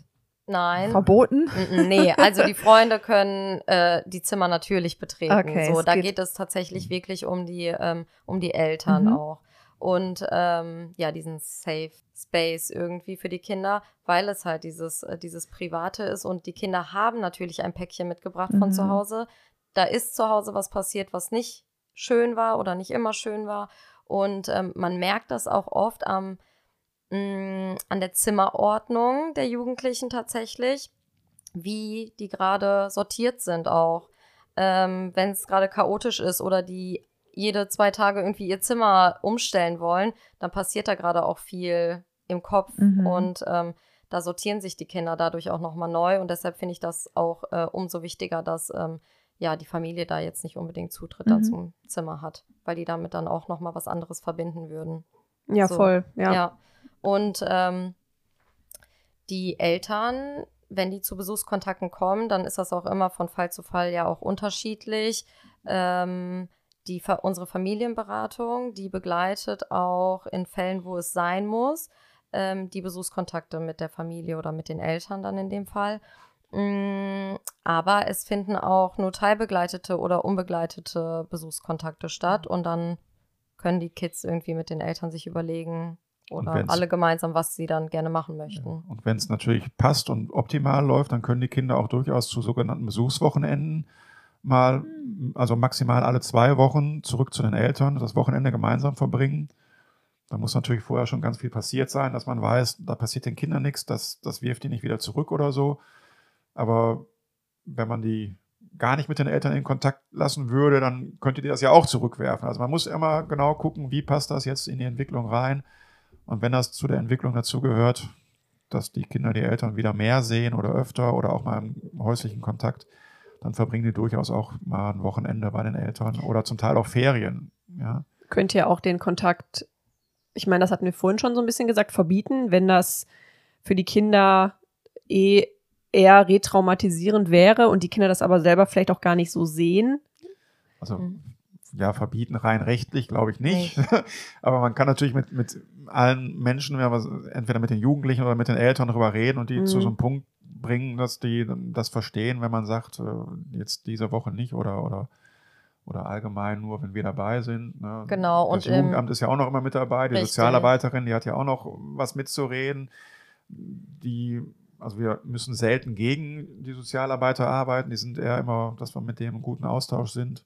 Nein. verboten? Nee, also die Freunde können äh, die Zimmer natürlich betreten. Okay, so, da geht- geht es tatsächlich wirklich um die, ähm, um die Eltern Mhm. auch. Und ähm, ja, diesen Safe Space irgendwie für die Kinder, weil es halt dieses, äh, dieses Private ist und die Kinder haben natürlich ein Päckchen mitgebracht von Mhm. zu Hause. Da ist zu Hause was passiert, was nicht schön war oder nicht immer schön war. Und ähm, man merkt das auch oft am, mh, an der Zimmerordnung der Jugendlichen tatsächlich, wie die gerade sortiert sind auch. Ähm, Wenn es gerade chaotisch ist oder die jede zwei Tage irgendwie ihr Zimmer umstellen wollen, dann passiert da gerade auch viel im Kopf Mhm. und ähm, da sortieren sich die Kinder dadurch auch nochmal neu und deshalb finde ich das auch äh, umso wichtiger, dass ähm, ja die Familie da jetzt nicht unbedingt Zutritt da Mhm. zum Zimmer hat, weil die damit dann auch nochmal was anderes verbinden würden. Ja, So. voll. Ja. Ja. Und ähm, die Eltern, wenn die zu Besuchskontakten kommen, dann ist das auch immer von Fall zu Fall ja auch unterschiedlich. Ähm, die, unsere Familienberatung, die begleitet auch in Fällen, wo es sein muss, ähm, die Besuchskontakte mit der Familie oder mit den Eltern dann in dem Fall. Mm, Aber es finden auch nur teilbegleitete oder unbegleitete Besuchskontakte statt und dann können die Kids irgendwie mit den Eltern sich überlegen oder alle gemeinsam, was sie dann gerne machen möchten. Und wenn es natürlich passt und optimal läuft, dann können die Kinder auch durchaus zu sogenannten Besuchswochenenden mal, also maximal alle zwei Wochen zurück zu den Eltern, das Wochenende gemeinsam verbringen. Da muss natürlich vorher schon ganz viel passiert sein, dass man weiß, da passiert den Kindern nichts, das, das wirft die nicht wieder zurück oder so. Aber wenn man die gar nicht mit den Eltern in Kontakt lassen würde, dann könnte die das ja auch zurückwerfen. Also man muss immer genau gucken, wie passt das jetzt in die Entwicklung rein. Und wenn das zu der Entwicklung dazu gehört, dass die Kinder die Eltern wieder mehr sehen oder öfter oder auch mal im häuslichen Kontakt, dann verbringen die durchaus auch mal ein Wochenende bei den Eltern oder zum Teil auch Ferien. Ja, Könnt ihr auch den Kontakt, ich meine, das hatten wir vorhin schon so ein bisschen gesagt, verbieten, wenn das für die Kinder eh eher retraumatisierend wäre und die Kinder das aber selber vielleicht auch gar nicht so sehen. also Mhm. Ja, verbieten rein rechtlich glaube ich nicht. Aber man kann natürlich mit, mit allen Menschen, entweder mit den Jugendlichen oder mit den Eltern darüber reden und die Mhm. zu so einem Punkt bringen, dass die das verstehen, wenn man sagt, äh, jetzt diese Woche nicht oder, oder, oder allgemein nur, wenn wir dabei sind. Ne? Genau, Das und im- Jugendamt ist ja auch noch immer mit dabei, die Richtig. Sozialarbeiterin, die hat ja auch noch was mitzureden. Die, also wir müssen selten gegen die Sozialarbeiter arbeiten, die sind eher immer, dass wir mit denen im guten Austausch sind.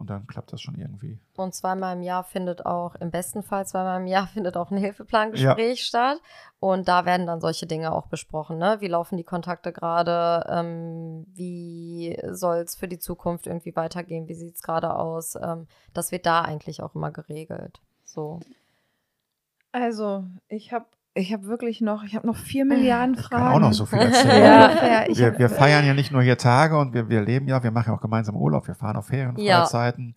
Und dann klappt das schon irgendwie. Und zweimal im Jahr findet auch, im besten Fall zweimal im Jahr findet auch ein Hilfeplangespräch statt. Und da werden dann solche Dinge auch besprochen. Ne? Wie laufen die Kontakte gerade? Ähm, wie soll es für die Zukunft irgendwie weitergehen? Wie sieht es gerade aus? Ähm, das wird da eigentlich auch immer geregelt. So. Also, ich habe ich hab wirklich noch, ich habe noch vier Milliarden Ich Fragen. kann auch noch so viel erzählen. Ja. Ich wir, wir feiern ja nicht nur hier Tage und wir, wir leben ja, wir machen ja auch gemeinsam Urlaub, wir fahren auf Ferienfreizeiten.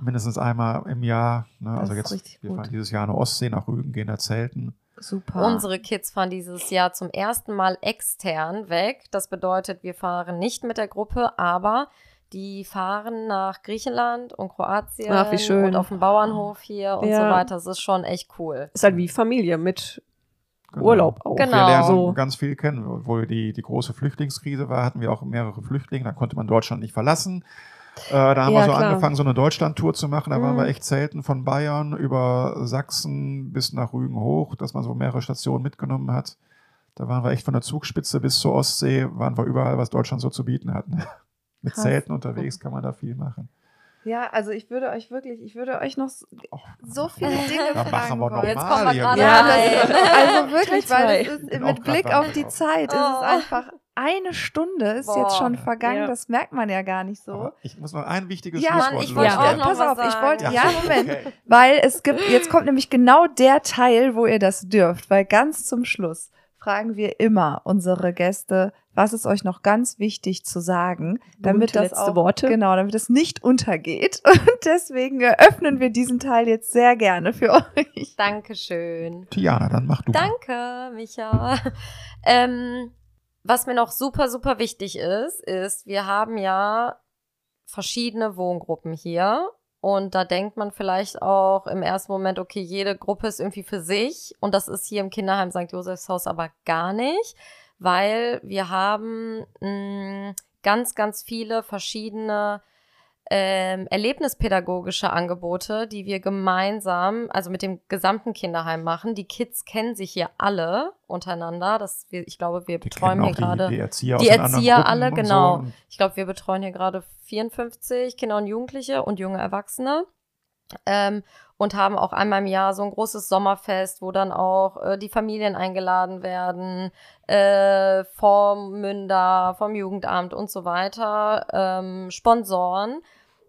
Mindestens einmal im Jahr. Ne? Das Also ist jetzt, richtig wir gut. fahren dieses Jahr eine Ostsee nach Rügen, gehen da zelten. Super. Unsere Kids fahren dieses Jahr zum ersten Mal extern weg. Das bedeutet, wir fahren nicht mit der Gruppe, aber die fahren nach Griechenland und Kroatien Ach, wie schön. und auf dem Bauernhof hier und Ja. so weiter. Das ist schon echt cool. Ist halt wie Familie mit Genau. Urlaub auch. Genau. Wir lernen So. ganz viel kennen. Wo die, die große Flüchtlingskrise war, hatten wir auch mehrere Flüchtlinge. Da konnte man Deutschland nicht verlassen. Äh, da haben Ja, wir so klar. angefangen, so eine Deutschland-Tour zu machen. Da waren Mhm. wir echt selten von Bayern über Sachsen bis nach Rügen hoch, dass man so mehrere Stationen mitgenommen hat. Da waren wir echt von der Zugspitze bis zur Ostsee, waren wir überall, was Deutschland so zu bieten hat. ne? Mit Krass. Zelten unterwegs kann man da viel machen. Ja, also ich würde euch wirklich, ich würde euch noch so- Oh, so viele Dinge Da fragen machen wir noch wollen. Jetzt mal kommen wir gerade Ja, das, also wirklich, weil es ist, mit Blick auf die. Zeit ist es Oh. einfach eine Stunde ist jetzt Boah. schon vergangen. Ja. Das merkt man ja gar nicht so. Aber ich muss noch ein wichtiges Ja, Schlusswort Mann, ich wollte wollte Ja. auch noch Pass auf, ich sagen. wollte- Ja, Moment. okay. Weil es gibt, jetzt kommt nämlich genau der Teil, wo ihr das dürft, weil ganz zum Schluss fragen wir immer unsere Gäste, was ist euch noch ganz wichtig zu sagen, damit das auch, Worte. genau, damit es nicht untergeht. Und deswegen eröffnen wir diesen Teil jetzt sehr gerne für euch. Dankeschön. Tiana, dann mach du. mal. Danke, Micha. ähm, was mir noch super, super wichtig ist, ist, wir haben ja verschiedene Wohngruppen hier. Und da denkt man vielleicht auch im ersten Moment, okay, jede Gruppe ist irgendwie für sich. Und das ist hier im Kinderheim St. Josephshaus aber gar nicht, weil wir haben mh, ganz, ganz viele verschiedene ähm, erlebnispädagogische Angebote, die wir gemeinsam, also mit dem gesamten Kinderheim machen. Die Kids kennen sich hier alle untereinander. Das, wir, ich glaube, wir Die betreuen hier die, gerade. die Erzieher die Erzieher alle, genau. So. Ich glaube, wir betreuen hier gerade 54 Kinder und Jugendliche und junge Erwachsene. Ähm, und haben auch einmal im Jahr so ein großes Sommerfest, wo dann auch äh, die Familien eingeladen werden, äh, vom Münder, vom Jugendamt und so weiter, ähm, Sponsoren.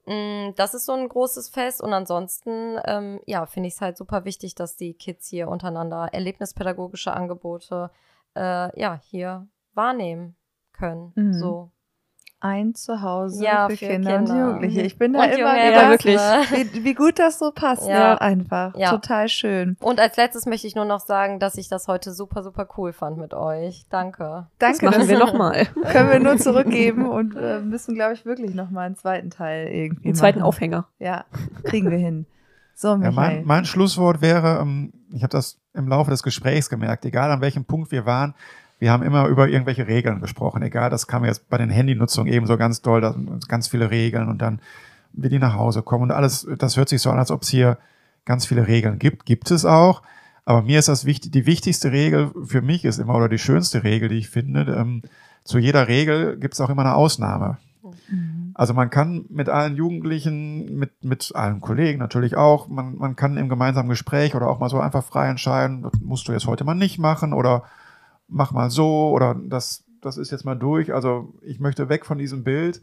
Mm, Das ist so ein großes Fest und ansonsten, ähm, ja, finde ich es halt super wichtig, dass die Kids hier untereinander erlebnispädagogische Angebote, äh, ja, hier wahrnehmen können. Mhm. So. Ein Zuhause Ja, für, für Kinder, und Kinder. Jugendliche. Ich bin da Und immer wieder, wirklich. Erwachsene. wie, wie gut das so passt, Ja. ne? einfach. Ja. Total schön. Und als letztes möchte ich nur noch sagen, dass ich das heute super, super cool fand mit euch. Danke. Das Danke, machen das wir nochmal. können wir nur zurückgeben und äh, müssen, glaube ich, wirklich nochmal einen zweiten Teil irgendwie Den zweiten machen. Aufhänger. Ja, kriegen wir hin. So, Ja, mein, mein Schlusswort wäre, ähm, ich habe das im Laufe des Gesprächs gemerkt, egal an welchem Punkt wir waren, wir haben immer über irgendwelche Regeln gesprochen. Egal, das kam jetzt bei den Handynutzungen eben so ganz doll, da sind ganz viele Regeln und dann, wie die nach Hause kommen und alles, das hört sich so an, als ob es hier ganz viele Regeln gibt. Gibt es auch. Aber mir ist das wichtig, die wichtigste Regel für mich ist immer, oder die schönste Regel, die ich finde, ähm, zu jeder Regel gibt es auch immer eine Ausnahme. Mhm. Also man kann mit allen Jugendlichen, mit, mit allen Kollegen natürlich auch, man, man kann im gemeinsamen Gespräch oder auch mal so einfach frei entscheiden, das musst du jetzt heute mal nicht machen oder mach mal so oder das, das ist jetzt mal durch. Also ich möchte weg von diesem Bild.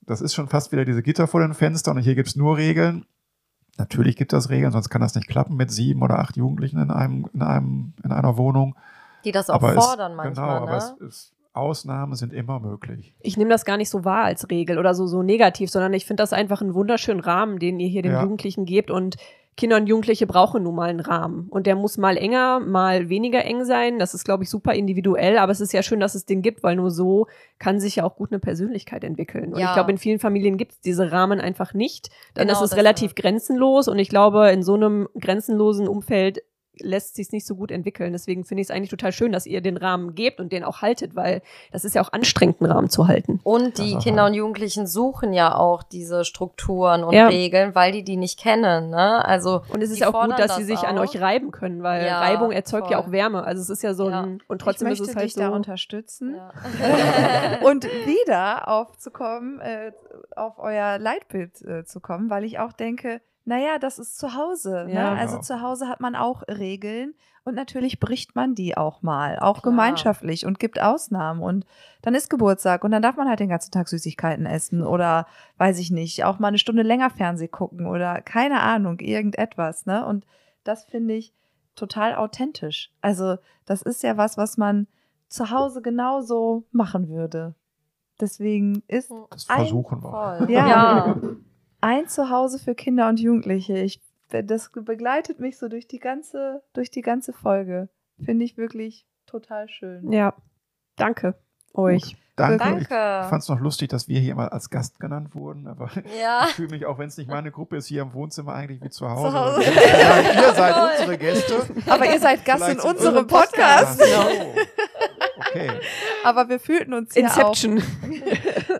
Das ist schon fast wieder diese Gitter vor den Fenstern und hier gibt es nur Regeln. Natürlich gibt es Regeln, sonst kann das nicht klappen mit sieben oder acht Jugendlichen in einem, in einem, in einer Wohnung. Die das auch aber fordern es, manchmal, genau, ne? aber es ist, Ausnahmen sind immer möglich. Ich nehme das gar nicht so wahr als Regel oder so, so negativ, sondern ich finde das einfach einen wunderschönen Rahmen, den ihr hier den Ja. Jugendlichen gebt. Und Kinder und Jugendliche brauchen nun mal einen Rahmen. Und der muss mal enger, mal weniger eng sein. Das ist, glaube ich, super individuell. Aber es ist ja schön, dass es den gibt, weil nur so kann sich ja auch gut eine Persönlichkeit entwickeln. Und Ja. ich glaube, in vielen Familien gibt es diese Rahmen einfach nicht. Dann Genau, ist es relativ grenzenlos. Und ich glaube, in so einem grenzenlosen Umfeld lässt sich nicht so gut entwickeln. Deswegen finde ich es eigentlich total schön, dass ihr den Rahmen gebt und den auch haltet, weil das ist ja auch anstrengend, einen Rahmen zu halten. Und die Kinder ja. und Jugendlichen suchen ja auch diese Strukturen und Ja. Regeln, weil die die nicht kennen. Ne? Also Und es ist ja auch gut, dass sie das sich an auch. euch reiben können, weil Ja, Reibung erzeugt ja voll. auch Wärme. Also es ist ja so Ja. ein, und trotzdem ich ist möchte es halt dich so. da unterstützen. Ja. und wieder aufzukommen, äh, auf euer Leitbild äh, zu kommen, weil ich auch denke, naja, das ist zu Hause. Ja. Ne? Also Genau. zu Hause hat man auch Regeln und natürlich bricht man die auch mal, auch Klar. gemeinschaftlich und gibt Ausnahmen. Und dann ist Geburtstag und dann darf man halt den ganzen Tag Süßigkeiten essen oder weiß ich nicht, auch mal eine Stunde länger Fernseh gucken oder keine Ahnung, irgendetwas. Ne? Und das finde ich total authentisch. Also das ist ja was, was man zu Hause genauso machen würde. Deswegen ist Das Ein- versuchen wir. Voll. Ja. ja. ein Zuhause für Kinder und Jugendliche. Ich, das begleitet mich so durch die ganze, durch die ganze Folge. Finde ich wirklich total schön. Ja, danke euch. Danke. Danke. Ich fand es noch lustig, dass wir hier mal als Gast genannt wurden, aber Ja. ich fühle mich, auch wenn es nicht meine Gruppe ist, hier im Wohnzimmer eigentlich wie zu Hause. Zu Hause. Ja, ihr seid Toll. unsere Gäste. Aber ihr seid Gast Vielleicht in unserem eure Podcast. Ach so. Okay. Aber wir fühlten uns hier auch, Inception.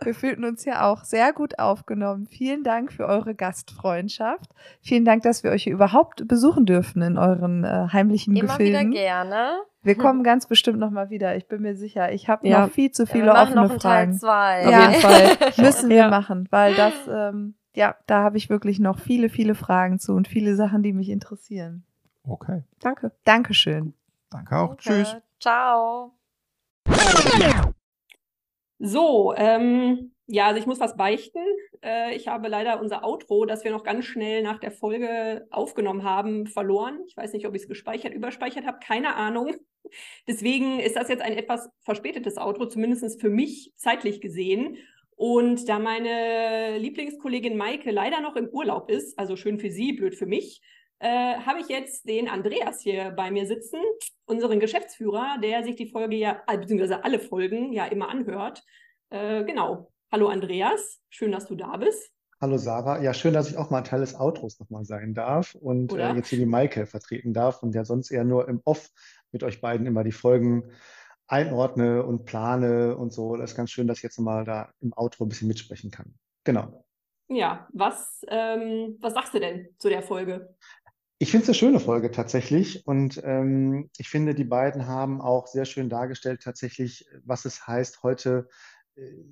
Wir fühlten uns hier auch sehr gut aufgenommen. Vielen Dank für eure Gastfreundschaft. Vielen Dank, dass wir euch hier überhaupt besuchen dürfen in euren äh, heimlichen Immer wieder Gefilden. gerne. Wir kommen ganz bestimmt noch mal wieder. Ich bin mir sicher. Ich habe Ja. noch viel zu Ja, viele wir machen offene noch einen Teil Fragen. zwei. Auf Ja. jeden Fall. Müssen wir Ja. machen, weil das, ähm, ja, da habe ich wirklich noch viele, viele Fragen zu und viele Sachen, die mich interessieren. Okay. Danke. Dankeschön. Danke auch. Danke. Tschüss. Ciao. So, ähm, ja, also ich muss was beichten. Äh, ich habe leider unser Outro, das wir noch ganz schnell nach der Folge aufgenommen haben, verloren. Ich weiß nicht, ob ich es gespeichert, überspeichert habe, keine Ahnung. Deswegen ist das jetzt ein etwas verspätetes Outro, zumindest für mich zeitlich gesehen. Und da meine Lieblingskollegin Maike leider noch im Urlaub ist, also schön für sie, blöd für mich, äh, habe ich jetzt den Andreas hier bei mir sitzen, unseren Geschäftsführer, der sich die Folge ja, äh, beziehungsweise alle Folgen ja immer anhört. Äh, genau. Hallo Andreas, schön, dass du da bist. Hallo Sarah, ja schön, dass ich auch mal Teil des Outros nochmal sein darf und äh, jetzt hier die Maike vertreten darf und ja sonst eher nur im Off mit euch beiden immer die Folgen einordne und plane und so. Das ist ganz schön, dass ich jetzt nochmal da im Outro ein bisschen mitsprechen kann. Genau. Ja, was, ähm, was sagst du denn zu der Folge? Ich finde es eine schöne Folge tatsächlich und ähm, ich finde, die beiden haben auch sehr schön dargestellt tatsächlich, was es heißt, heute, äh,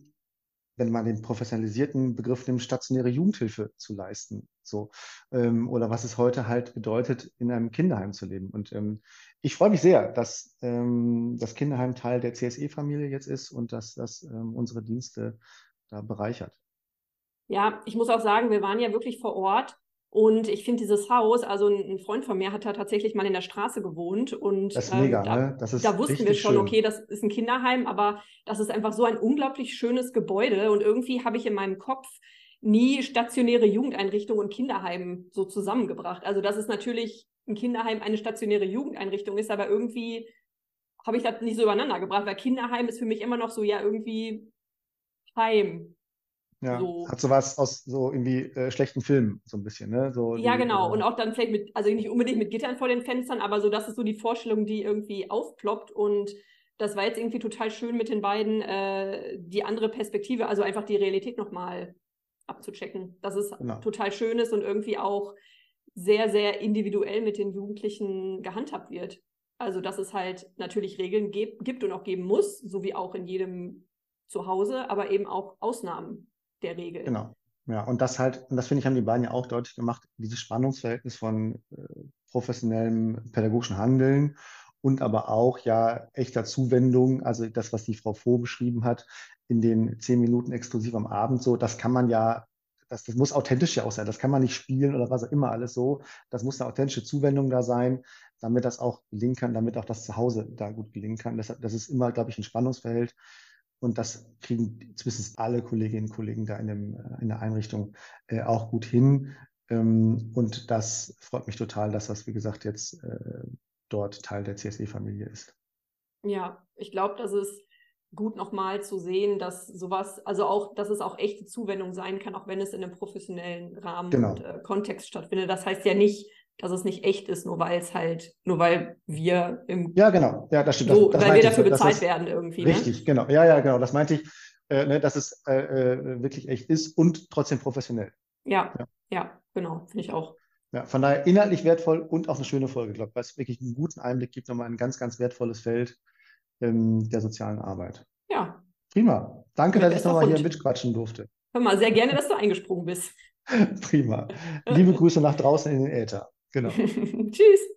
wenn man den professionalisierten Begriff nimmt, stationäre Jugendhilfe zu leisten. So, ähm, oder was es heute halt bedeutet, in einem Kinderheim zu leben. Und ähm, ich freue mich sehr, dass ähm, das Kinderheim Teil der CSE-Familie jetzt ist und dass das ähm, unsere Dienste da bereichert. Ja, ich muss auch sagen, wir waren ja wirklich vor Ort und ich finde dieses Haus, also ein, Freund von mir hat da tatsächlich mal in der Straße gewohnt und Das ist ähm, mega, da, ne? Das ist da wussten wir schon, schön. okay, das ist ein Kinderheim, aber das ist einfach so ein unglaublich schönes Gebäude und irgendwie habe ich in meinem Kopf nie stationäre Jugendeinrichtung und Kinderheim so zusammengebracht. Also, dass es natürlich ein Kinderheim eine stationäre Jugendeinrichtung ist, aber irgendwie habe ich das nicht so übereinander gebracht, weil Kinderheim ist für mich immer noch so, ja, irgendwie Heim. Ja, So. hat sowas aus so irgendwie äh, schlechten Filmen, so ein bisschen, ne? So Ja, die, genau. äh, Und auch dann vielleicht mit, also nicht unbedingt mit Gittern vor den Fenstern, aber so, das ist so die Vorstellung, die irgendwie aufploppt. Und das war jetzt irgendwie total schön mit den beiden, äh, die andere Perspektive, also einfach die Realität nochmal abzuchecken. Dass es Genau. total schön ist und irgendwie auch sehr, sehr individuell mit den Jugendlichen gehandhabt wird. Also, dass es halt natürlich Regeln gibt und auch geben muss, so wie auch in jedem Zuhause, aber eben auch Ausnahmen der Regel. Genau. Ja, und das halt, und das finde ich, haben die beiden ja auch deutlich gemacht, dieses Spannungsverhältnis von äh, professionellem pädagogischen Handeln und aber auch ja echter Zuwendung, also das, was die Frau Voh beschrieben hat, in den zehn Minuten exklusiv am Abend so, das kann man ja, das, das muss authentisch ja auch sein, das kann man nicht spielen oder was auch immer alles so, das muss eine authentische Zuwendung da sein, damit das auch gelingen kann, damit auch das Zuhause da gut gelingen kann. Deshalb, das ist immer, glaube ich, ein Spannungsverhältnis. Und das kriegen zumindest alle Kolleginnen und Kollegen da in, dem, äh, in der Einrichtung äh, auch gut hin. Ähm, und das freut mich total, dass das, wie gesagt, jetzt äh, dort Teil der CSE-Familie ist. Ja, ich glaube, das ist gut nochmal zu sehen, dass sowas, also auch, dass es auch echte Zuwendung sein kann, auch wenn es in einem professionellen Rahmen Genau. und äh, Kontext stattfindet. Das heißt ja nicht, dass es nicht echt ist, nur weil es halt, nur weil wir im Ja, genau. Ja, das stimmt. so, das, das weil wir ich dafür. Das bezahlt werden irgendwie. Ne? Richtig, genau. Ja, ja, genau. Das meinte ich, äh, ne, dass es äh, äh, wirklich echt ist und trotzdem professionell. Ja, Ja. ja, genau, finde ich auch. Ja, von daher inhaltlich wertvoll und auch eine schöne Folge, glaube ich, weil es wirklich einen guten Einblick gibt, nochmal ein ganz, ganz wertvolles Feld ähm, der sozialen Arbeit. Ja, Prima. Danke, dass ich nochmal hier mitquatschen durfte. hör mal, sehr gerne, dass du eingesprungen bist. Prima. Liebe Grüße nach draußen in den Äther. Genau. Tschüss.